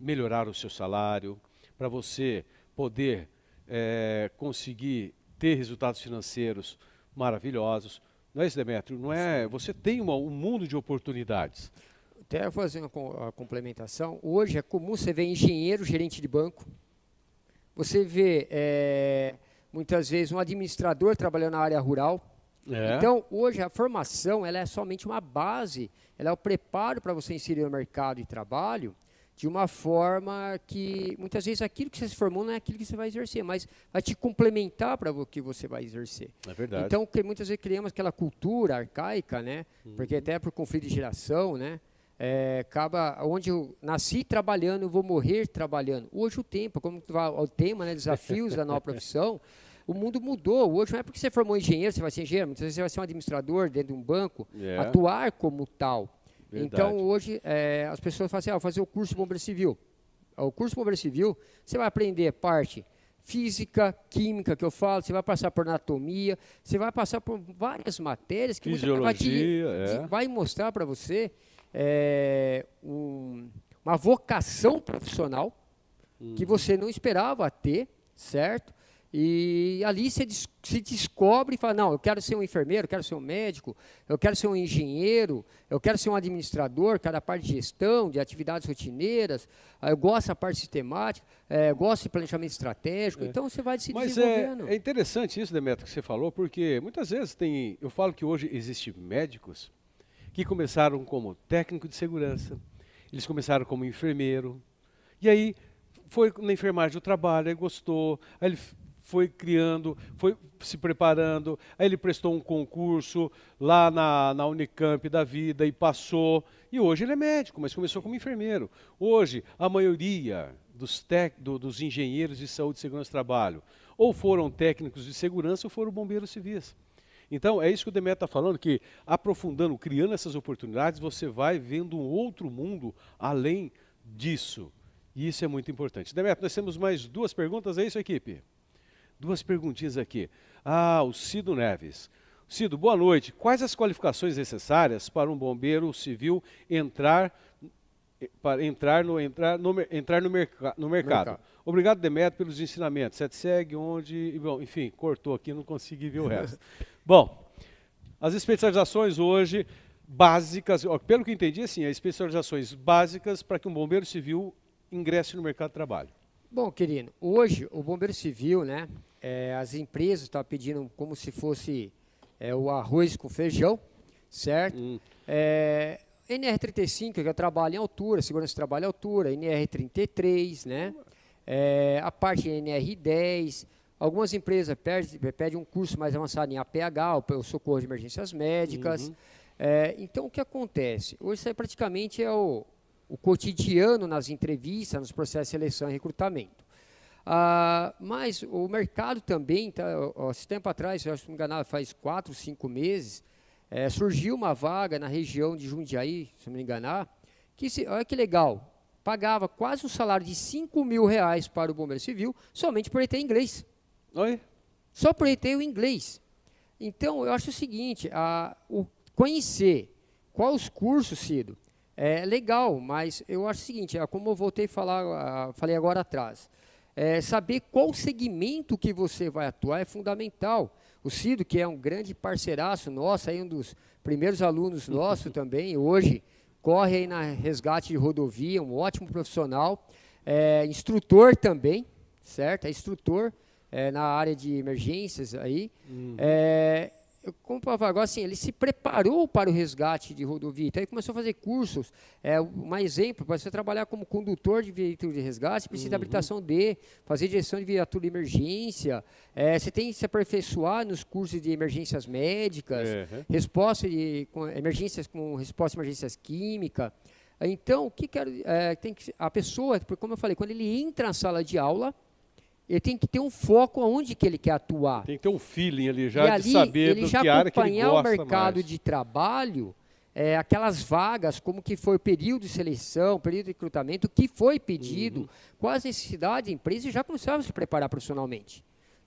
S1: melhorar o seu salário, para você poder é, conseguir ter resultados financeiros maravilhosos. Não é isso, Demetrio? Não é? Você tem uma, um mundo de oportunidades
S2: até fazer uma complementação, hoje é comum você ver engenheiro, gerente de banco, você vê é, muitas vezes um administrador trabalhando na área rural. É. Então, hoje a formação ela é somente uma base, ela é o preparo para você inserir no mercado de trabalho de uma forma que muitas vezes aquilo que você se formou não é aquilo que você vai exercer, mas vai te complementar para o que você vai exercer.
S1: É verdade.
S2: Então, que muitas vezes criamos aquela cultura arcaica, né? Uhum. Porque até por conflito de geração, né? É, acaba onde eu nasci trabalhando, eu vou morrer trabalhando. Hoje o tempo, como o tema, né, desafios da nova profissão, o mundo mudou. Hoje não é porque você formou engenheiro, você vai ser engenheiro, muitas vezes você vai ser um administrador dentro de um banco, yeah. Atuar como tal. Verdade. Então hoje é, as pessoas falam assim, ah, vou fazer o curso de bombeiro civil. O curso de bombeiro civil, você vai aprender parte física, química que eu falo, você vai passar por anatomia, você vai passar por várias matérias que
S1: Fisiologia, vai, te,
S2: é. vai mostrar para você é, um, uma vocação profissional que uhum. você não esperava ter, certo? E ali você se descobre e fala, não, eu quero ser um enfermeiro, eu quero ser um médico, eu quero ser um engenheiro, eu quero ser um administrador, quero a parte de gestão, de atividades rotineiras, eu gosto da parte sistemática, é, gosto de planejamento estratégico, é. então você vai se
S1: Mas
S2: desenvolvendo.
S1: Mas é, é interessante isso, Demetrio, que você falou, porque muitas vezes tem, eu falo que hoje existem médicos que começaram como técnico de segurança, eles começaram como enfermeiro, e aí foi na enfermagem do trabalho, aí gostou, aí ele foi criando, foi se preparando, aí ele prestou um concurso lá na, na Unicamp da vida e passou, e hoje ele é médico, mas começou como enfermeiro. Hoje, a maioria dos, tec, do, dos engenheiros de saúde e segurança do trabalho ou foram técnicos de segurança ou foram bombeiros civis. Então, é isso que o Demetrio está falando, que aprofundando, criando essas oportunidades, você vai vendo um outro mundo além disso. E isso é muito importante. Demetrio, nós temos mais duas perguntas, é isso, equipe? Duas perguntinhas aqui. Ah, o Cido Neves. Cido, boa noite. Quais as qualificações necessárias para um bombeiro civil entrar para entrar no entrar no, entrar no, merca, no mercado. mercado. Obrigado, Demetrio, pelos ensinamentos. Sete segue onde, bom, enfim, cortou aqui, não consegui ver o resto. bom, as especializações hoje básicas, ó, pelo que entendi, assim, as especializações básicas para que um bombeiro civil ingresse no mercado de trabalho.
S2: Bom, querido, hoje o bombeiro civil, né, é, as empresas estão pedindo como se fosse é, o arroz com feijão, certo? Hum. É, NR35, que eu trabalho em altura, segurança de trabalho em altura, NR33, né? É, a parte NR10, algumas empresas pedem, pedem um curso mais avançado em APH, o socorro de emergências médicas. Uhum. É, então, o que acontece? Hoje isso aí praticamente é o, o cotidiano nas entrevistas, nos processos de seleção e recrutamento. Ah, mas o mercado também, tá, ó, esse tempo atrás, eu acho que me enganado, faz quatro, cinco meses, é, surgiu uma vaga na região de Jundiaí, se não me enganar, que, se, olha que legal, pagava quase o salário de 5 mil reais para o bombeiro civil, somente por ele ter inglês.
S1: Oi?
S2: Só por ele ter o inglês. Então, eu acho o seguinte, a, o conhecer quais os cursos, Cido, é legal, mas eu acho o seguinte, é como eu voltei a falar, falei agora atrás, é, saber qual segmento que você vai atuar é fundamental. O Cido, que é um grande parceiraço nosso, aí um dos primeiros alunos nosso também, hoje corre aí na resgate de rodovia, um ótimo profissional, é, instrutor também, certo? É instrutor é, na área de emergências aí. Uhum. É, como agora assim, ele se preparou para o resgate de rodovia, então ele começou a fazer cursos. É, um exemplo, para você trabalhar como condutor de veículo de resgate, precisa uhum. de habilitação D, fazer direção de viatura de emergência, é, você tem que se aperfeiçoar nos cursos de emergências médicas, uhum. resposta de com, emergências com resposta de emergências químicas. Então, o que, que é, tem que a pessoa, como eu falei, quando ele entra na sala de aula, ele tem que ter um foco aonde que ele quer atuar.
S1: Tem que ter um feeling ali já e de ali, saber
S2: ele
S1: do
S2: já
S1: que área que ele gosta
S2: o mercado
S1: mais.
S2: de trabalho, é, aquelas vagas, como que foi o período de seleção, período de recrutamento, o que foi pedido, uhum. quais necessidades da empresa e já começava a se preparar profissionalmente.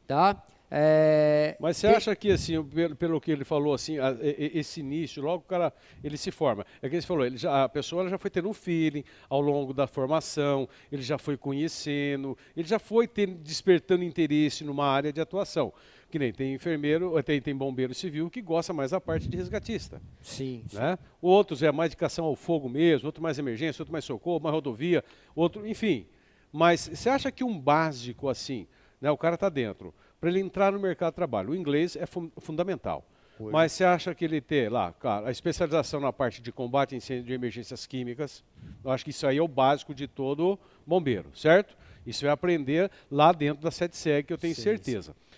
S2: Tá?
S1: É, Mas você tem... acha que, assim, pelo, pelo, que ele falou, assim, a, a, esse início, logo o cara, ele se forma. É que ele falou, ele já, a pessoa já foi tendo um feeling ao longo da formação, ele já foi conhecendo, ele já foi despertando interesse numa área de atuação. Que nem tem enfermeiro, tem, tem bombeiro civil que gosta mais da parte de resgatista.
S2: Sim.
S1: Né? Sim. Outros é mais dedicação ao fogo mesmo, outro mais emergência, outro mais socorro, mais rodovia, outro, enfim. Mas você acha que um básico assim, né, o cara está dentro, para ele entrar no mercado de trabalho. O inglês é fu fundamental. Foi. Mas você acha que ele ter lá, cara, a especialização na parte de combate a incêndio de emergências químicas, eu acho que isso aí é o básico de todo bombeiro, certo? Isso é aprender lá dentro da SETSEG, que eu tenho sim, certeza. Sim.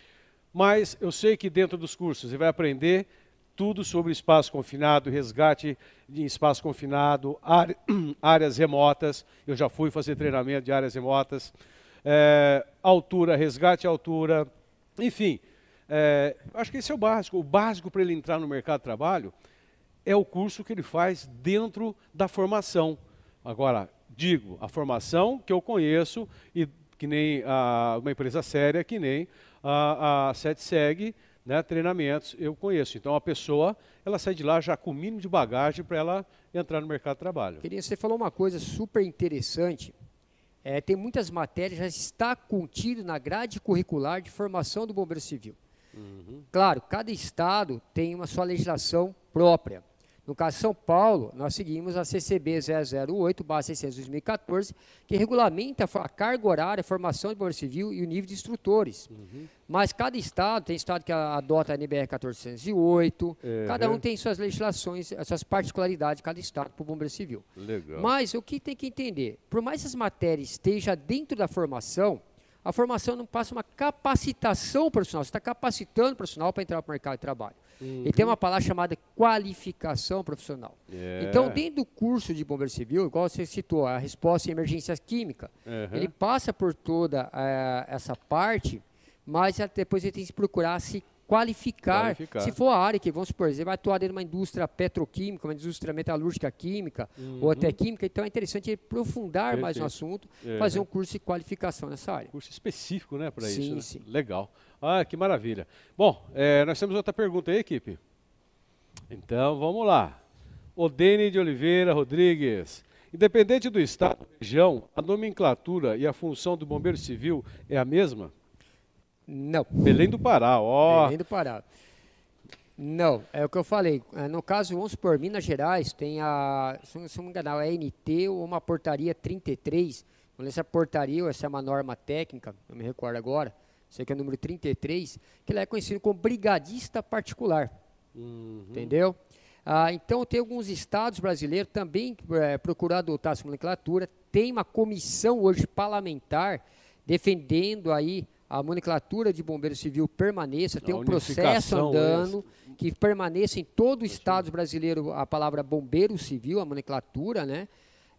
S1: Mas eu sei que dentro dos cursos você vai aprender tudo sobre espaço confinado, resgate em espaço confinado, áreas remotas. Eu já fui fazer treinamento de áreas remotas. É, altura, resgate altura, enfim, é, acho que esse é o básico. O básico para ele entrar no mercado de trabalho é o curso que ele faz dentro da formação. Agora, digo, a formação que eu conheço e que nem a, uma empresa séria, que nem a, a SETSEG, né, treinamentos, eu conheço. Então a pessoa, ela sai de lá já com o mínimo de bagagem para ela entrar no mercado de trabalho.
S2: Queria, você falou uma coisa super interessante é, tem muitas matérias, já está contido na grade curricular de formação do Bombeiro Civil. Uhum. Claro, cada estado tem uma sua legislação própria. No caso de São Paulo, nós seguimos a CCB 008-600-2014, que regulamenta a carga horária, a formação de bombeiro civil e o nível de instrutores. Uhum. Mas cada estado, tem estado que adota a NBR 1408, uhum. cada um tem suas legislações, suas particularidades, cada estado para o bombeiro civil.
S1: Legal.
S2: Mas o que tem que entender, por mais que as matérias estejam dentro da formação, a formação não passa uma capacitação profissional, você está capacitando o profissional para entrar no mercado de trabalho. Uhum. E tem uma palavra chamada qualificação profissional. Yeah. Então, dentro do curso de bombeiro civil, igual você citou, a resposta em emergência química, uhum. ele passa por toda uh, essa parte, mas depois ele tem que procurar se qualificar, qualificar, se for a área que, vamos supor, você vai atuar dentro de uma indústria petroquímica, uma indústria metalúrgica química, uhum. ou até química, então é interessante aprofundar Perfeito. mais no assunto, uhum. fazer um curso de qualificação nessa área.
S1: Curso específico, né, para isso.
S2: Sim,
S1: né?
S2: sim.
S1: Legal. Ah, que maravilha. Bom, é, nós temos outra pergunta aí, equipe. Então, vamos lá. Odene de Oliveira Rodrigues. Independente do estado, região, a nomenclatura e a função do bombeiro civil é a mesma?
S2: Não.
S1: Belém do Pará, ó.
S2: Belém do Pará. Não, é o que eu falei. É, no caso, vamos supor, Minas Gerais tem a, se não me engano, a NT ou uma portaria 33. Não sei se é portaria ou essa é uma norma técnica, não me recordo agora. Sei que é o número 33, que ele é conhecido como brigadista particular. Uhum. Entendeu? Ah, então, tem alguns estados brasileiros também é, procurar adotar essa nomenclatura. Tem uma comissão hoje parlamentar defendendo aí a nomenclatura de bombeiro civil permaneça, tem um processo andando é que permaneça em todo o estado brasileiro a palavra bombeiro civil, a nomenclatura, né?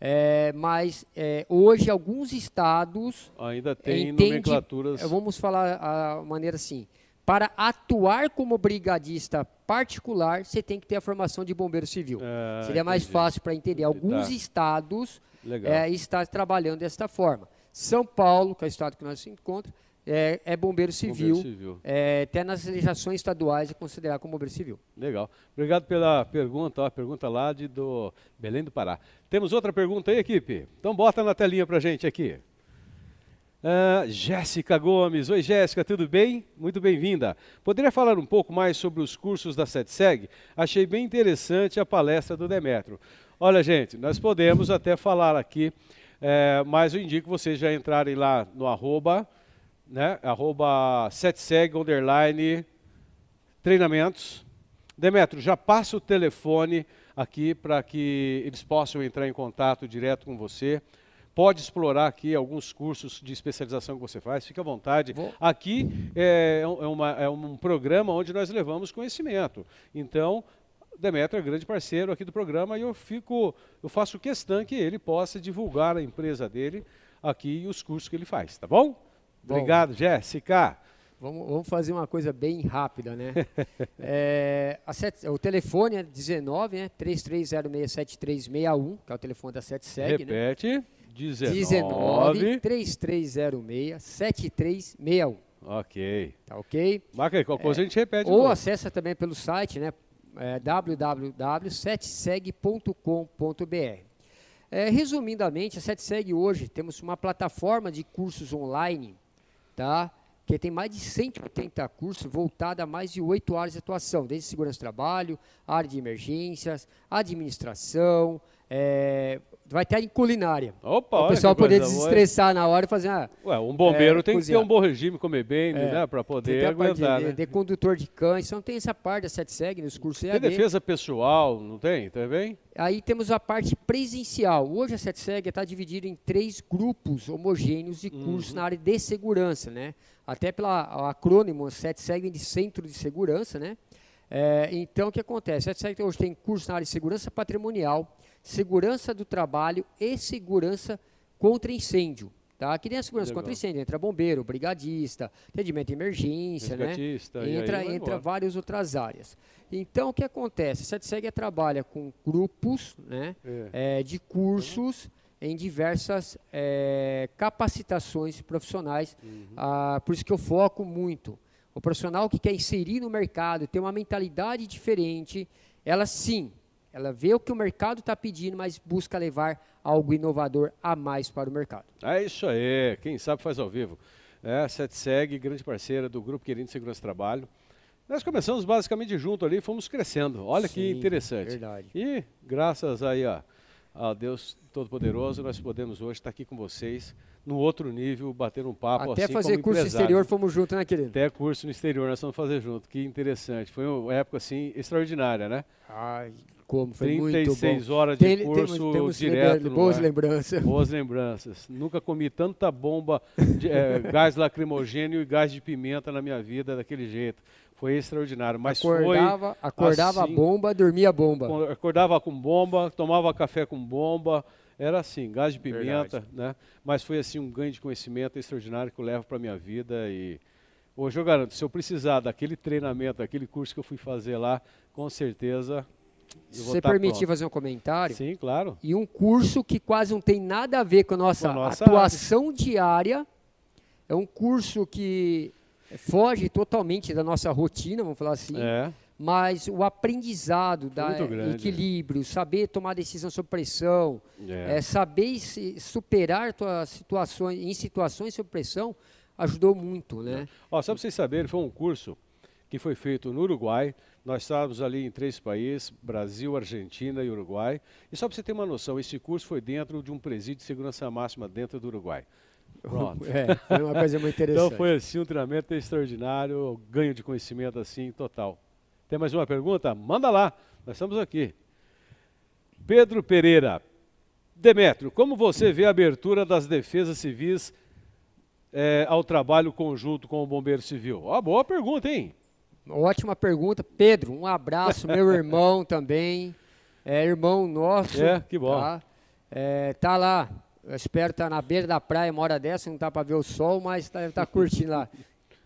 S2: É, mas é, hoje alguns estados
S1: ainda tem entende, nomenclaturas.
S2: Vamos falar a maneira assim. Para atuar como brigadista particular, você tem que ter a formação de bombeiro civil. É, Seria mais fácil para entender. Alguns tá. estados é, estão trabalhando desta forma. São Paulo, que é o estado que nós se encontra, é, é bombeiro civil. Bombeiro civil. É, até nas legislações estaduais é considerado como bombeiro civil.
S1: Legal. Obrigado pela pergunta. Ó, pergunta lá de do Belém do Pará. Temos outra pergunta aí, equipe? Então bota na telinha pra gente aqui. Uh, Jéssica Gomes. Oi, Jéssica, tudo bem? Muito bem-vinda. Poderia falar um pouco mais sobre os cursos da SETSEG? Achei bem interessante a palestra do Demetro. Olha, gente, nós podemos até falar aqui, é, mas eu indico vocês já entrarem lá no arroba né? Arroba setseg, underline, treinamentos. Demetro, já passa o telefone aqui para que eles possam entrar em contato direto com você. Pode explorar aqui alguns cursos de especialização que você faz, fique à vontade. Vou. Aqui é, é, uma, é um programa onde nós levamos conhecimento. Então, Demetrio é grande parceiro aqui do programa e eu fico, eu faço questão que ele possa divulgar a empresa dele aqui e os cursos que ele faz, tá bom? Bom, Obrigado, Jéssica.
S2: Vamos, vamos, fazer uma coisa bem rápida, né? é, set, o telefone é 19, né? 33067361, que é o telefone da SETSEG,
S1: né? Repete.
S2: Né? 19, 19 3306 7361.
S1: Ok.
S2: Tá ok?
S1: Marca aí, qual coisa é, a gente repete.
S2: Ou acessa também pelo site, né? É, www.setseg.com.br. É, resumidamente, a SETSEG hoje temos uma plataforma de cursos online tá? que tem mais de 180 cursos voltados a mais de oito áreas de atuação, desde segurança do trabalho, área de emergências, administração, é, vai ter em culinária.
S1: Opa,
S2: o pessoal poder desestressar boa. na hora e fazer uma,
S1: Ué, um bombeiro é, tem cozinhar. que ter um bom regime, comer bem, é, né, para poder aguentar.
S2: De,
S1: né?
S2: de, condutor de cães, então tem essa parte da SETSEG nos cursos
S1: EAD. Tem defesa pessoal, não tem também?
S2: Aí temos a parte presencial. Hoje a SETSEG está dividida em três grupos homogêneos de cursos uhum. na área de segurança, né? Até pela acrônimo SETSEG de Centro de Segurança, né? É, então, o que acontece? A SETSEG hoje tem curso na área de segurança patrimonial, segurança do trabalho e segurança contra incêndio. Tá? Aqui tem a segurança Legal. contra incêndio, entra bombeiro, brigadista, atendimento de emergência, né? entra, entra várias outras áreas. Então, o que acontece? A SETSEG trabalha com grupos né, é. É, de cursos em diversas é, capacitações profissionais, uhum. ah, por isso que eu foco muito. O profissional que quer inserir no mercado, ter uma mentalidade diferente, ela sim, Ela vê o que o mercado está pedindo, mas busca levar algo inovador a mais para o mercado.
S1: É isso aí. Quem sabe faz ao vivo. É, a SETSEG, grande parceira do Grupo Querendo Segurança Trabalho. Nós começamos basicamente junto ali, fomos crescendo. Olha Sim, que interessante.
S2: Verdade.
S1: E graças aí a, a Deus Todo-Poderoso, nós podemos hoje estar aqui com vocês no outro nível, bater um papo
S2: Até
S1: assim
S2: fazer curso
S1: empresário.
S2: exterior fomos juntos, né, querido?
S1: Até curso no exterior nós vamos fazer junto. Que interessante. Foi uma época assim extraordinária, né?
S2: Ai, como foi
S1: 36
S2: muito bom.
S1: horas de Tem, curso
S2: temos, temos
S1: direto.
S2: Boas lembranças.
S1: Boas lembranças. Nunca comi tanta bomba, de, é, gás lacrimogênio e gás de pimenta na minha vida daquele jeito. Foi extraordinário. Mas
S2: acordava,
S1: foi
S2: acordava
S1: assim,
S2: bomba, dormia bomba.
S1: Acordava com bomba, tomava café com bomba. Era assim, gás de pimenta, Verdade. né? Mas foi assim um ganho de conhecimento extraordinário que eu levo para minha vida e hoje eu garanto, se eu precisar daquele treinamento, daquele curso que eu fui fazer lá, com certeza
S2: você tá permitir fazer um comentário?
S1: Sim, claro.
S2: E um curso que quase não tem nada a ver com a nossa, com a nossa atuação área. diária. É um curso que foge totalmente da nossa rotina, vamos falar assim.
S1: É.
S2: Mas o aprendizado, da equilíbrio, saber tomar decisão sob pressão, é. É, saber se superar tuas situações em situações sob pressão, ajudou muito, né? É.
S1: Ó, só para vocês saberem, foi um curso que foi feito no Uruguai. Nós estávamos ali em três países, Brasil, Argentina e Uruguai. E só para você ter uma noção, esse curso foi dentro de um presídio de segurança máxima dentro do Uruguai.
S2: Pronto. É, foi uma coisa muito interessante.
S1: então foi assim um treinamento extraordinário, ganho de conhecimento assim total. Tem mais uma pergunta? Manda lá, nós estamos aqui. Pedro Pereira. Demetrio, como você vê a abertura das defesas civis é, ao trabalho conjunto com o Bombeiro Civil? Ó, boa pergunta, hein?
S2: Ótima pergunta. Pedro, um abraço, meu irmão também. É irmão nosso.
S1: É, que bom.
S2: Tá, é, tá lá. Eu espero estar tá na beira da praia uma hora dessa, não tá para ver o sol, mas tá, tá curtindo lá.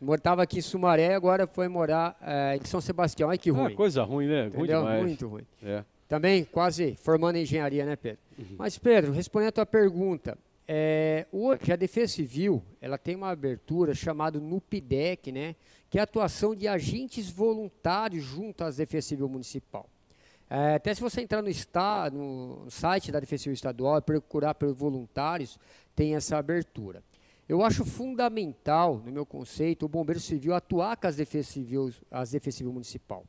S2: Morava aqui em Sumaré, agora foi morar é, em São Sebastião. Ai, que ah, ruim.
S1: Ah, coisa ruim, né?
S2: Entendeu?
S1: Ruim demais.
S2: Muito ruim.
S1: É.
S2: Também quase formando em engenharia, né, Pedro? Uhum. Mas, Pedro, respondendo a tua pergunta, é, hoje a Defesa Civil ela tem uma abertura chamada NUPDEC, né? que é a atuação de agentes voluntários junto às Defesa Civil Municipal. É, até se você entrar no, está, no site da Defesa Civil Estadual e procurar pelos voluntários, tem essa abertura. Eu acho fundamental, no meu conceito, o Bombeiro Civil atuar com as Defesas Civil, as Defesa Civil Municipal.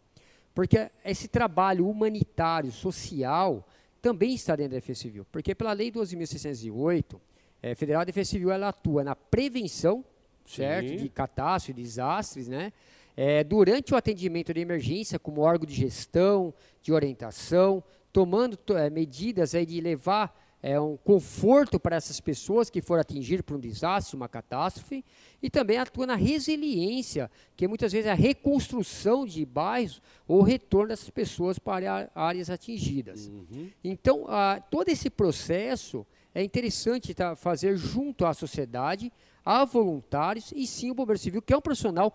S2: Porque esse trabalho humanitário, social, também está dentro da Defesa Civil. Porque pela Lei 12.608, é, Federal Defesa Civil ela atua na prevenção certo? Sim. De catástrofe, desastres, né? É, durante o atendimento de emergência, como órgão de gestão, de orientação, tomando é, medidas aí de levar é, um conforto para essas pessoas que foram atingidas por um desastre, uma catástrofe, e também atua na resiliência, que muitas vezes é a reconstrução de bairros ou o retorno dessas pessoas para áreas atingidas. Uhum. Então, a, todo esse processo é interessante tá, fazer junto à sociedade, a voluntários e sim o bombeiro civil, que é um profissional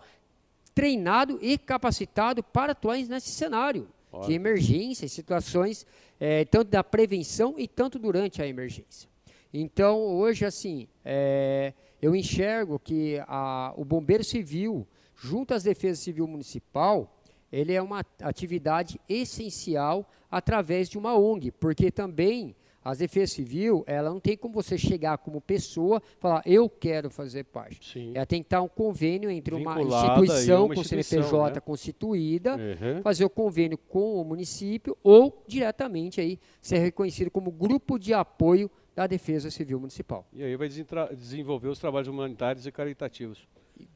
S2: treinado e capacitado para atuar nesse cenário de emergência, situações é, tanto da prevenção e tanto durante a emergência. Então, hoje, assim, é, eu enxergo que a, o bombeiro civil, junto às defesas civil municipal, ele é uma atividade essencial através de uma ONG, porque também a defesa civil, ela não tem como você chegar como pessoa e falar, eu quero fazer parte.
S1: Sim.
S2: Ela tem que estar um convênio entre Vinculada uma instituição uma com CNPJ né? constituída, uhum. fazer o convênio com o município ou diretamente aí ser reconhecido como grupo de apoio da Defesa Civil Municipal.
S1: E aí vai desenvolver os trabalhos humanitários e caritativos.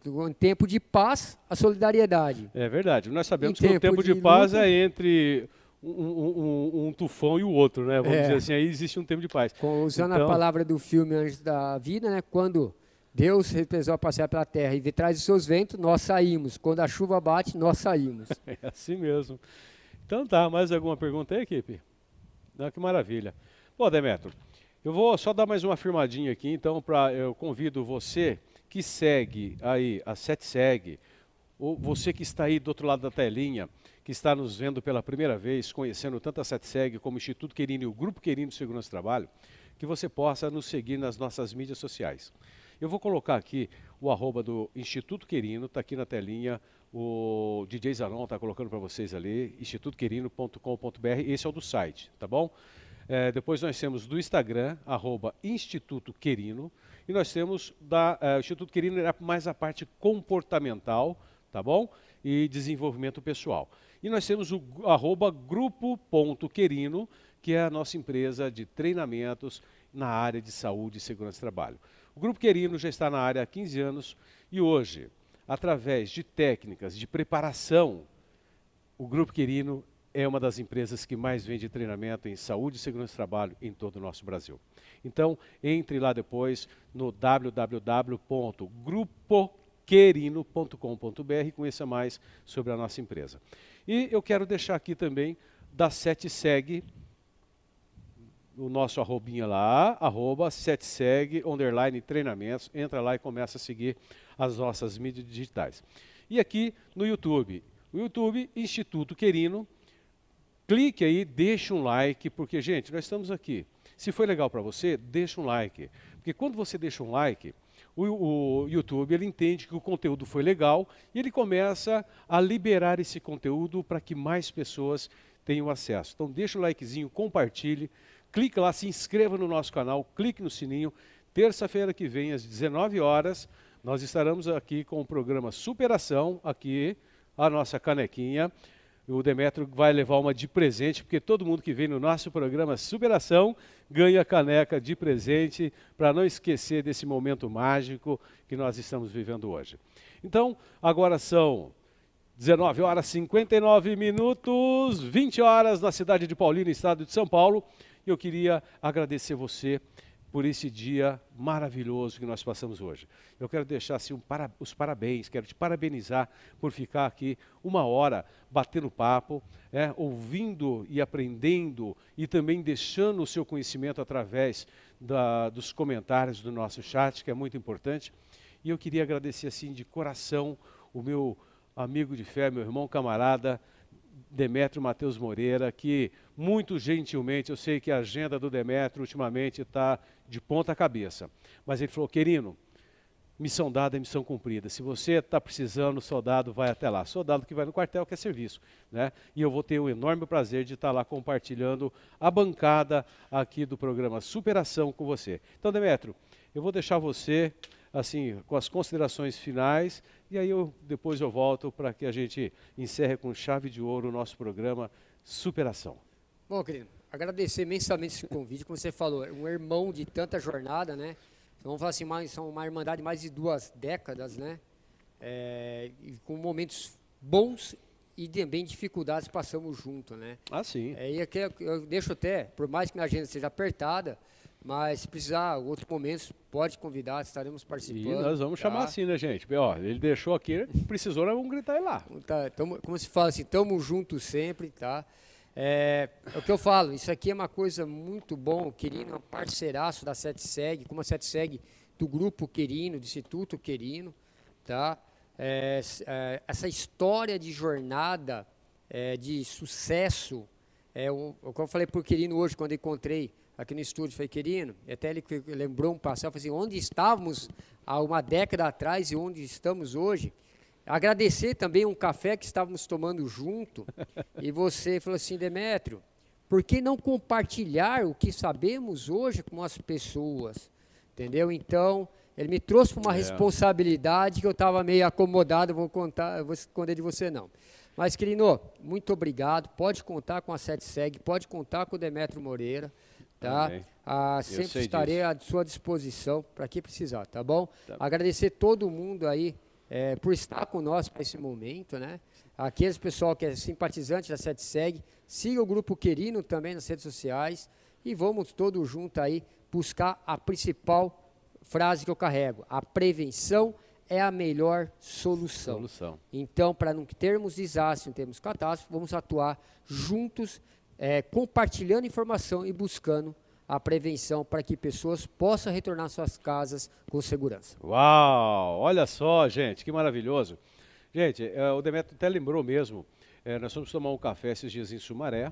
S2: Em tempo de paz, a solidariedade.
S1: É verdade. Nós sabemos em que o tempo de, de paz luta, é entre um, um, um, tufão e o outro, né? Vamos é. dizer assim, aí existe um tempo de paz.
S2: Usando então... a palavra do filme Anjos da Vida, né? Quando Deus represou a passear pela terra e traz os seus ventos, nós saímos. Quando a chuva bate, nós saímos.
S1: É assim mesmo. Então tá, mais alguma pergunta aí, equipe? Não, que maravilha. Bom, Demetro, eu vou só dar mais uma afirmadinha aqui, então, para eu convido você que segue aí, a Sete Segue, ou você que está aí do outro lado da telinha, que está nos vendo pela primeira vez, conhecendo tanto a SETSEG como o Instituto Querino e o Grupo Querino Segurança e Trabalho, que você possa nos seguir nas nossas mídias sociais. Eu vou colocar aqui o arroba do Instituto Querino, está aqui na telinha, o DJ Zanon está colocando para vocês ali, institutoquerino.com.br, esse é o do site, tá bom? É, depois nós temos do Instagram, arroba Instituto Querino, e nós temos da é, o Instituto Querino era mais a parte comportamental, tá bom? E desenvolvimento pessoal. E nós temos o arroba grupo.querino, que é a nossa empresa de treinamentos na área de saúde e segurança de trabalho. O Grupo Querino já está na área há 15 anos e hoje, através de técnicas de preparação, o Grupo Querino é uma das empresas que mais vende treinamento em saúde e segurança de trabalho em todo o nosso Brasil. Então, entre lá depois no www.grupoquerino.com.br e conheça mais sobre a nossa empresa. E eu quero deixar aqui também da Sete Segue o nosso arrobinha lá, arroba setseg, underline treinamentos, entra lá e começa a seguir as nossas mídias digitais. E aqui no YouTube, o YouTube Instituto Querino, clique aí, deixa um like, porque, gente, nós estamos aqui. Se foi legal para você, deixa um like. Porque quando você deixa um like, o, o, YouTube ele entende que o conteúdo foi legal e ele começa a liberar esse conteúdo para que mais pessoas tenham acesso. Então deixa o likezinho, compartilhe, clique lá, se inscreva no nosso canal, clique no sininho. Terça-feira que vem, às 19 horas, nós estaremos aqui com o programa Superação, aqui a nossa canequinha. O Demetrio vai levar uma de presente, porque todo mundo que vem no nosso programa Superação ganha caneca de presente, para não esquecer desse momento mágico que nós estamos vivendo hoje. Então, agora são 19 horas 59 minutos, 20 horas na cidade de Paulínia, estado de São Paulo. E eu queria agradecer você por esse dia maravilhoso que nós passamos hoje. Eu quero deixar assim, um para, os parabéns, quero te parabenizar por ficar aqui uma hora batendo papo, é, ouvindo e aprendendo e também deixando o seu conhecimento através da, dos comentários do nosso chat, que é muito importante. E eu queria agradecer assim de coração o meu amigo de fé, meu irmão camarada, Demétrio Matheus Moreira, que muito gentilmente, eu sei que a agenda do Demétrio ultimamente está de ponta cabeça, mas ele falou, querido, missão dada é missão cumprida. Se você está precisando, soldado vai até lá. Soldado que vai no quartel quer serviço. Né? E eu vou ter o enorme prazer de estar tá lá compartilhando a bancada aqui do programa Superação com você. Então, Demétrio, eu vou deixar você assim com as considerações finais e aí eu, depois eu volto para que a gente encerre com chave de ouro o nosso programa Superação.
S2: Bom, querido, agradecer imensamente esse convite, como você falou, um irmão de tanta jornada, né? Vamos falar assim, uma, são uma irmandade de mais de duas décadas, né? É, com momentos bons e também dificuldades passamos junto, né?
S1: Ah, sim.
S2: É, e aqui eu deixo até, por mais que minha agenda seja apertada, mas se precisar, outros momentos, pode convidar, estaremos participando. E
S1: nós vamos tá? chamar assim, né, gente? Ó, ele deixou aqui, precisou, nós vamos gritar lá.
S2: Tá, tamo, como se fala assim, estamos juntos sempre, tá? É, é, o que eu falo, isso aqui é uma coisa muito bom, Querino é um parceiraço da Sete Seg, como a Sete Seg do Grupo Querino, do Instituto Querino, tá? É, é, essa história de jornada, é, de sucesso, é o, o que eu falei por Querino hoje, quando encontrei aqui no estúdio, falei, querido, até ele lembrou um passado, falei assim, onde estávamos há uma década atrás e onde estamos hoje. Agradecer também um café que estávamos tomando junto, e você falou assim, Demétrio, por que não compartilhar o que sabemos hoje com as pessoas? Entendeu? Então, ele me trouxe para uma é. responsabilidade que eu estava meio acomodado, vou contar, vou esconder de você não. Mas, querido, muito obrigado. Pode contar com a Sete Seg, pode contar com o Demetrio Moreira. Tá? Ah, sempre estarei disso. à sua disposição para que precisar, tá bom? Tá. Agradecer todo mundo aí é, por estar conosco nesse momento, né? Aqueles pessoal que é simpatizante da Sete Seg, siga o Grupo Querino também nas redes sociais e vamos todos juntos aí buscar a principal frase que eu carrego. A prevenção é a melhor solução. solução. Então, para não termos desastre, não termos catástrofe, vamos atuar juntos é, compartilhando informação e buscando a prevenção para que pessoas possam retornar às suas casas com segurança.
S1: Uau! Olha só, gente, que maravilhoso. Gente, é, o Demetrio até lembrou mesmo, é, nós fomos tomar um café esses dias em Sumaré,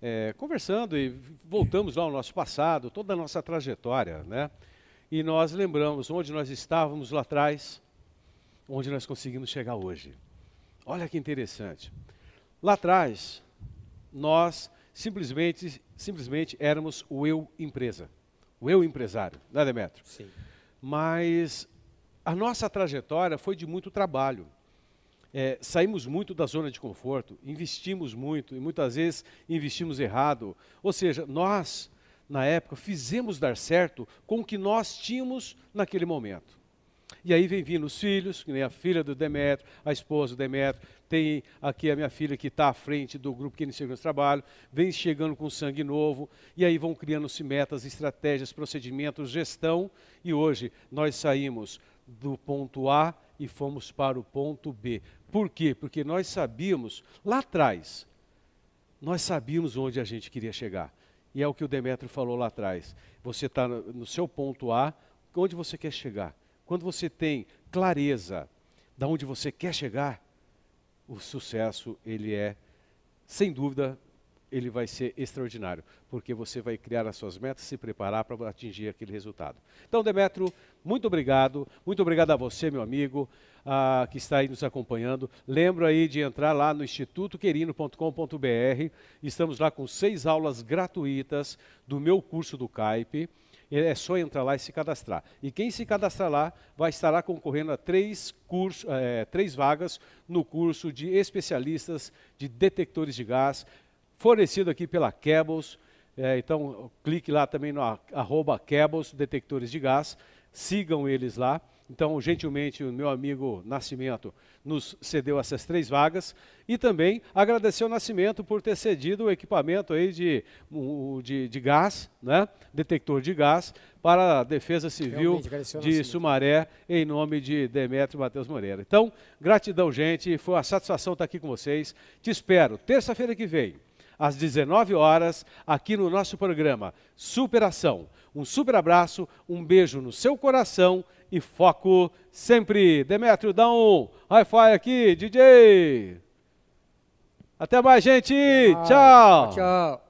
S1: é, conversando e voltamos lá ao nosso passado, toda a nossa trajetória, né? E nós lembramos onde nós estávamos lá atrás, onde nós conseguimos chegar hoje. Olha que interessante. Lá atrás, nós simplesmente, simplesmente éramos o eu empresa, o eu empresário, né, Demetrio?
S2: Sim.
S1: Mas a nossa trajetória foi de muito trabalho. É, saímos muito da zona de conforto, investimos muito e muitas vezes investimos errado. Ou seja, nós, na época, fizemos dar certo com o que nós tínhamos naquele momento. E aí vem vindo os filhos, que nem a filha do Demetrio, a esposa do Demetrio, tem aqui a minha filha que está à frente do grupo que iniciou esse trabalho, vem chegando com sangue novo, e aí vão criando-se metas, estratégias, procedimentos, gestão, e hoje nós saímos do ponto A e fomos para o ponto B. Por quê? Porque nós sabíamos, lá atrás, nós sabíamos onde a gente queria chegar. E é o que o Demetrio falou lá atrás. Você está no seu ponto A, onde você quer chegar. Quando você tem clareza de onde você quer chegar, o sucesso ele é, sem dúvida, ele vai ser extraordinário, porque você vai criar as suas metas, se preparar para atingir aquele resultado. Então, Demetrio, muito obrigado, muito obrigado a você, meu amigo, uh, que está aí nos acompanhando. Lembro aí de entrar lá no institutoquerino.com.br, estamos lá com seis aulas gratuitas do meu curso do CAIP, é só entrar lá e se cadastrar. E quem se cadastrar lá vai estar lá concorrendo a três, curso, é, três vagas no curso de especialistas de detectores de gás, fornecido aqui pela Cables. É, então, clique lá também no arroba Cables, detectores de gás, sigam eles lá. Então, gentilmente, o meu amigo Nascimento nos cedeu essas três vagas e também agradecer ao Nascimento por ter cedido o equipamento aí de, de, de gás, né? detector de gás, para a Defesa Civil de Sumaré, em nome de Demetrio Matheus Moreira. Então, gratidão, gente, foi uma satisfação estar aqui com vocês. Te espero terça-feira que vem às 19 horas, aqui no nosso programa Superação. Um super abraço, um beijo no seu coração e foco sempre. Demetrio, dá um hi-fi aqui, DJ. Até mais, gente. Tchau.
S2: Tchau.